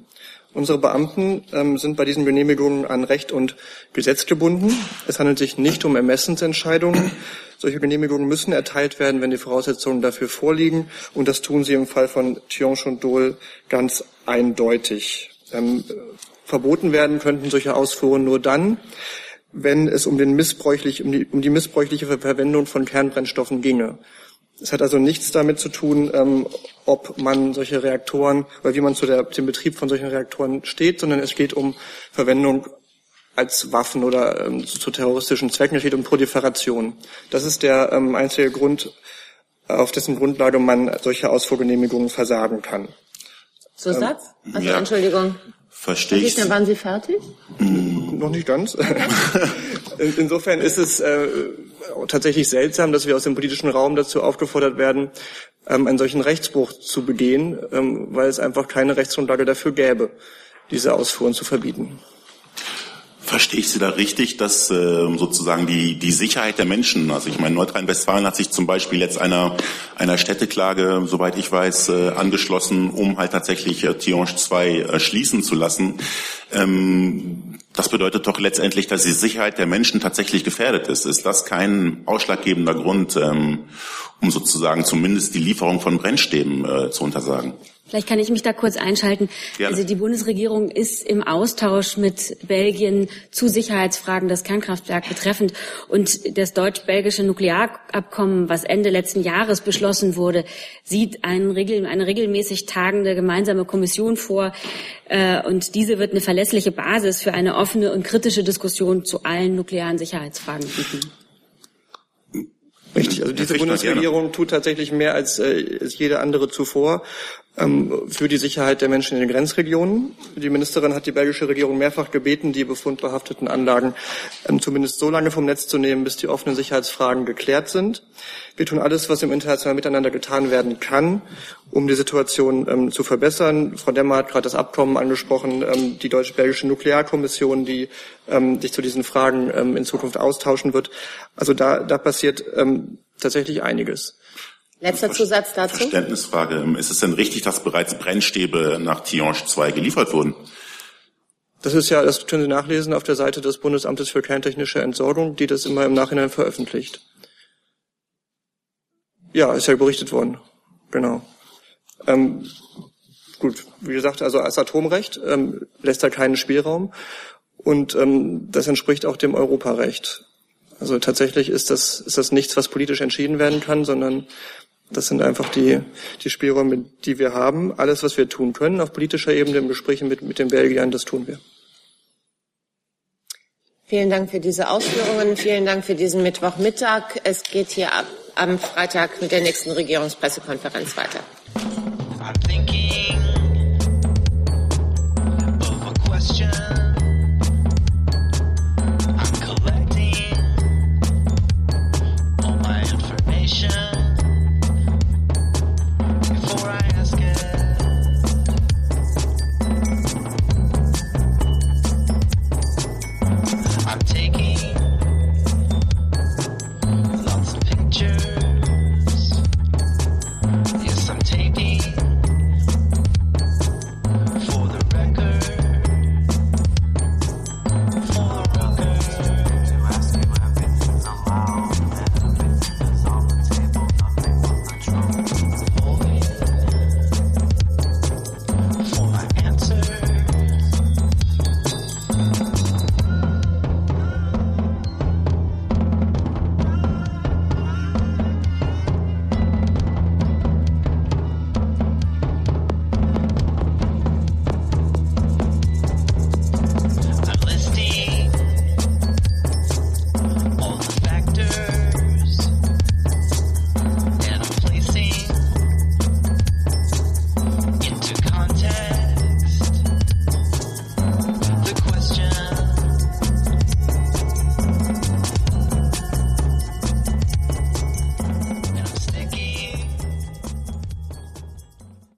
Unsere Beamten ähm, sind bei diesen Genehmigungen an Recht und Gesetz gebunden. Es handelt sich nicht um Ermessensentscheidungen. Solche Genehmigungen müssen erteilt werden, wenn die Voraussetzungen dafür vorliegen. Und das tun sie im Fall von Tionche und Dole ganz eindeutig. Ähm, verboten werden könnten solche Ausfuhren nur dann, wenn es um, den missbräuchlich, um, die, um die missbräuchliche Verwendung von Kernbrennstoffen ginge. Es hat also nichts damit zu tun, ähm, ob man solche Reaktoren oder wie man zu der, dem Betrieb von solchen Reaktoren steht, sondern es geht um Verwendung als Waffen oder ähm, zu, zu, terroristischen Zwecken. Es geht um Proliferation. Das ist der ähm, einzige Grund, auf dessen Grundlage man solche Ausfuhrgenehmigungen versagen kann. Zusatz? Ähm, also ja. Entschuldigung. Verstehe ich. Dann waren Sie fertig? Hm, noch nicht ganz. Insofern ist es äh, tatsächlich seltsam, dass wir aus dem politischen Raum dazu aufgefordert werden, ähm, einen solchen Rechtsbruch zu begehen, ähm, weil es einfach keine Rechtsgrundlage dafür gäbe, diese Ausfuhren zu verbieten. Verstehe ich Sie da richtig, dass äh, sozusagen die, die Sicherheit der Menschen, also ich meine, Nordrhein-Westfalen hat sich zum Beispiel jetzt einer, einer Städteklage, soweit ich weiß, äh, angeschlossen, um halt tatsächlich äh, Tionge 2 äh, schließen zu lassen. Ähm, das bedeutet doch letztendlich, dass die Sicherheit der Menschen tatsächlich gefährdet ist. Ist das kein ausschlaggebender Grund, ähm, um sozusagen zumindest die Lieferung von Brennstäben äh, zu untersagen? Vielleicht kann ich mich da kurz einschalten. Gerne. Also die Bundesregierung ist im Austausch mit Belgien zu Sicherheitsfragen das Kernkraftwerk betreffend. Und das deutsch-belgische Nuklearabkommen, was Ende letzten Jahres beschlossen wurde, sieht einen Regel, eine regelmäßig tagende gemeinsame Kommission vor. Äh, und diese wird eine verlässliche Basis für eine offene und kritische Diskussion zu allen nuklearen Sicherheitsfragen bieten. Richtig, also diese Bundesregierung tut tatsächlich mehr als, äh, als jede andere zuvor für die Sicherheit der Menschen in den Grenzregionen. Die Ministerin hat die belgische Regierung mehrfach gebeten, die befundbehafteten Anlagen ähm, zumindest so lange vom Netz zu nehmen, bis die offenen Sicherheitsfragen geklärt sind. Wir tun alles, was im internationalen Miteinander getan werden kann, um die Situation ähm, zu verbessern. Frau Demmer hat gerade das Abkommen angesprochen, ähm, die deutsch-belgische Nuklearkommission, die ähm, sich zu diesen Fragen ähm, in Zukunft austauschen wird. Also da, da passiert tatsächlich einiges. Letzter Zusatz dazu. Verständnisfrage. Ist es denn richtig, dass bereits Brennstäbe nach Tionge 2 geliefert wurden? Das ist ja, das können Sie nachlesen auf der Seite des Bundesamtes für kerntechnische Entsorgung, die das immer im Nachhinein veröffentlicht. Ja, ist ja berichtet worden. Genau. Ähm, gut, wie gesagt, also als Atomrecht ähm, lässt da keinen Spielraum und ähm, das entspricht auch dem Europarecht. Also tatsächlich ist das, ist das nichts, was politisch entschieden werden kann, sondern das sind einfach die, die Spielräume, die wir haben. Alles, was wir tun können auf politischer Ebene im Gespräch mit, mit den Belgiern, das tun wir. Vielen Dank für diese Ausführungen. Vielen Dank für diesen Mittwochmittag. Es geht hier ab, am Freitag mit der nächsten Regierungspressekonferenz weiter.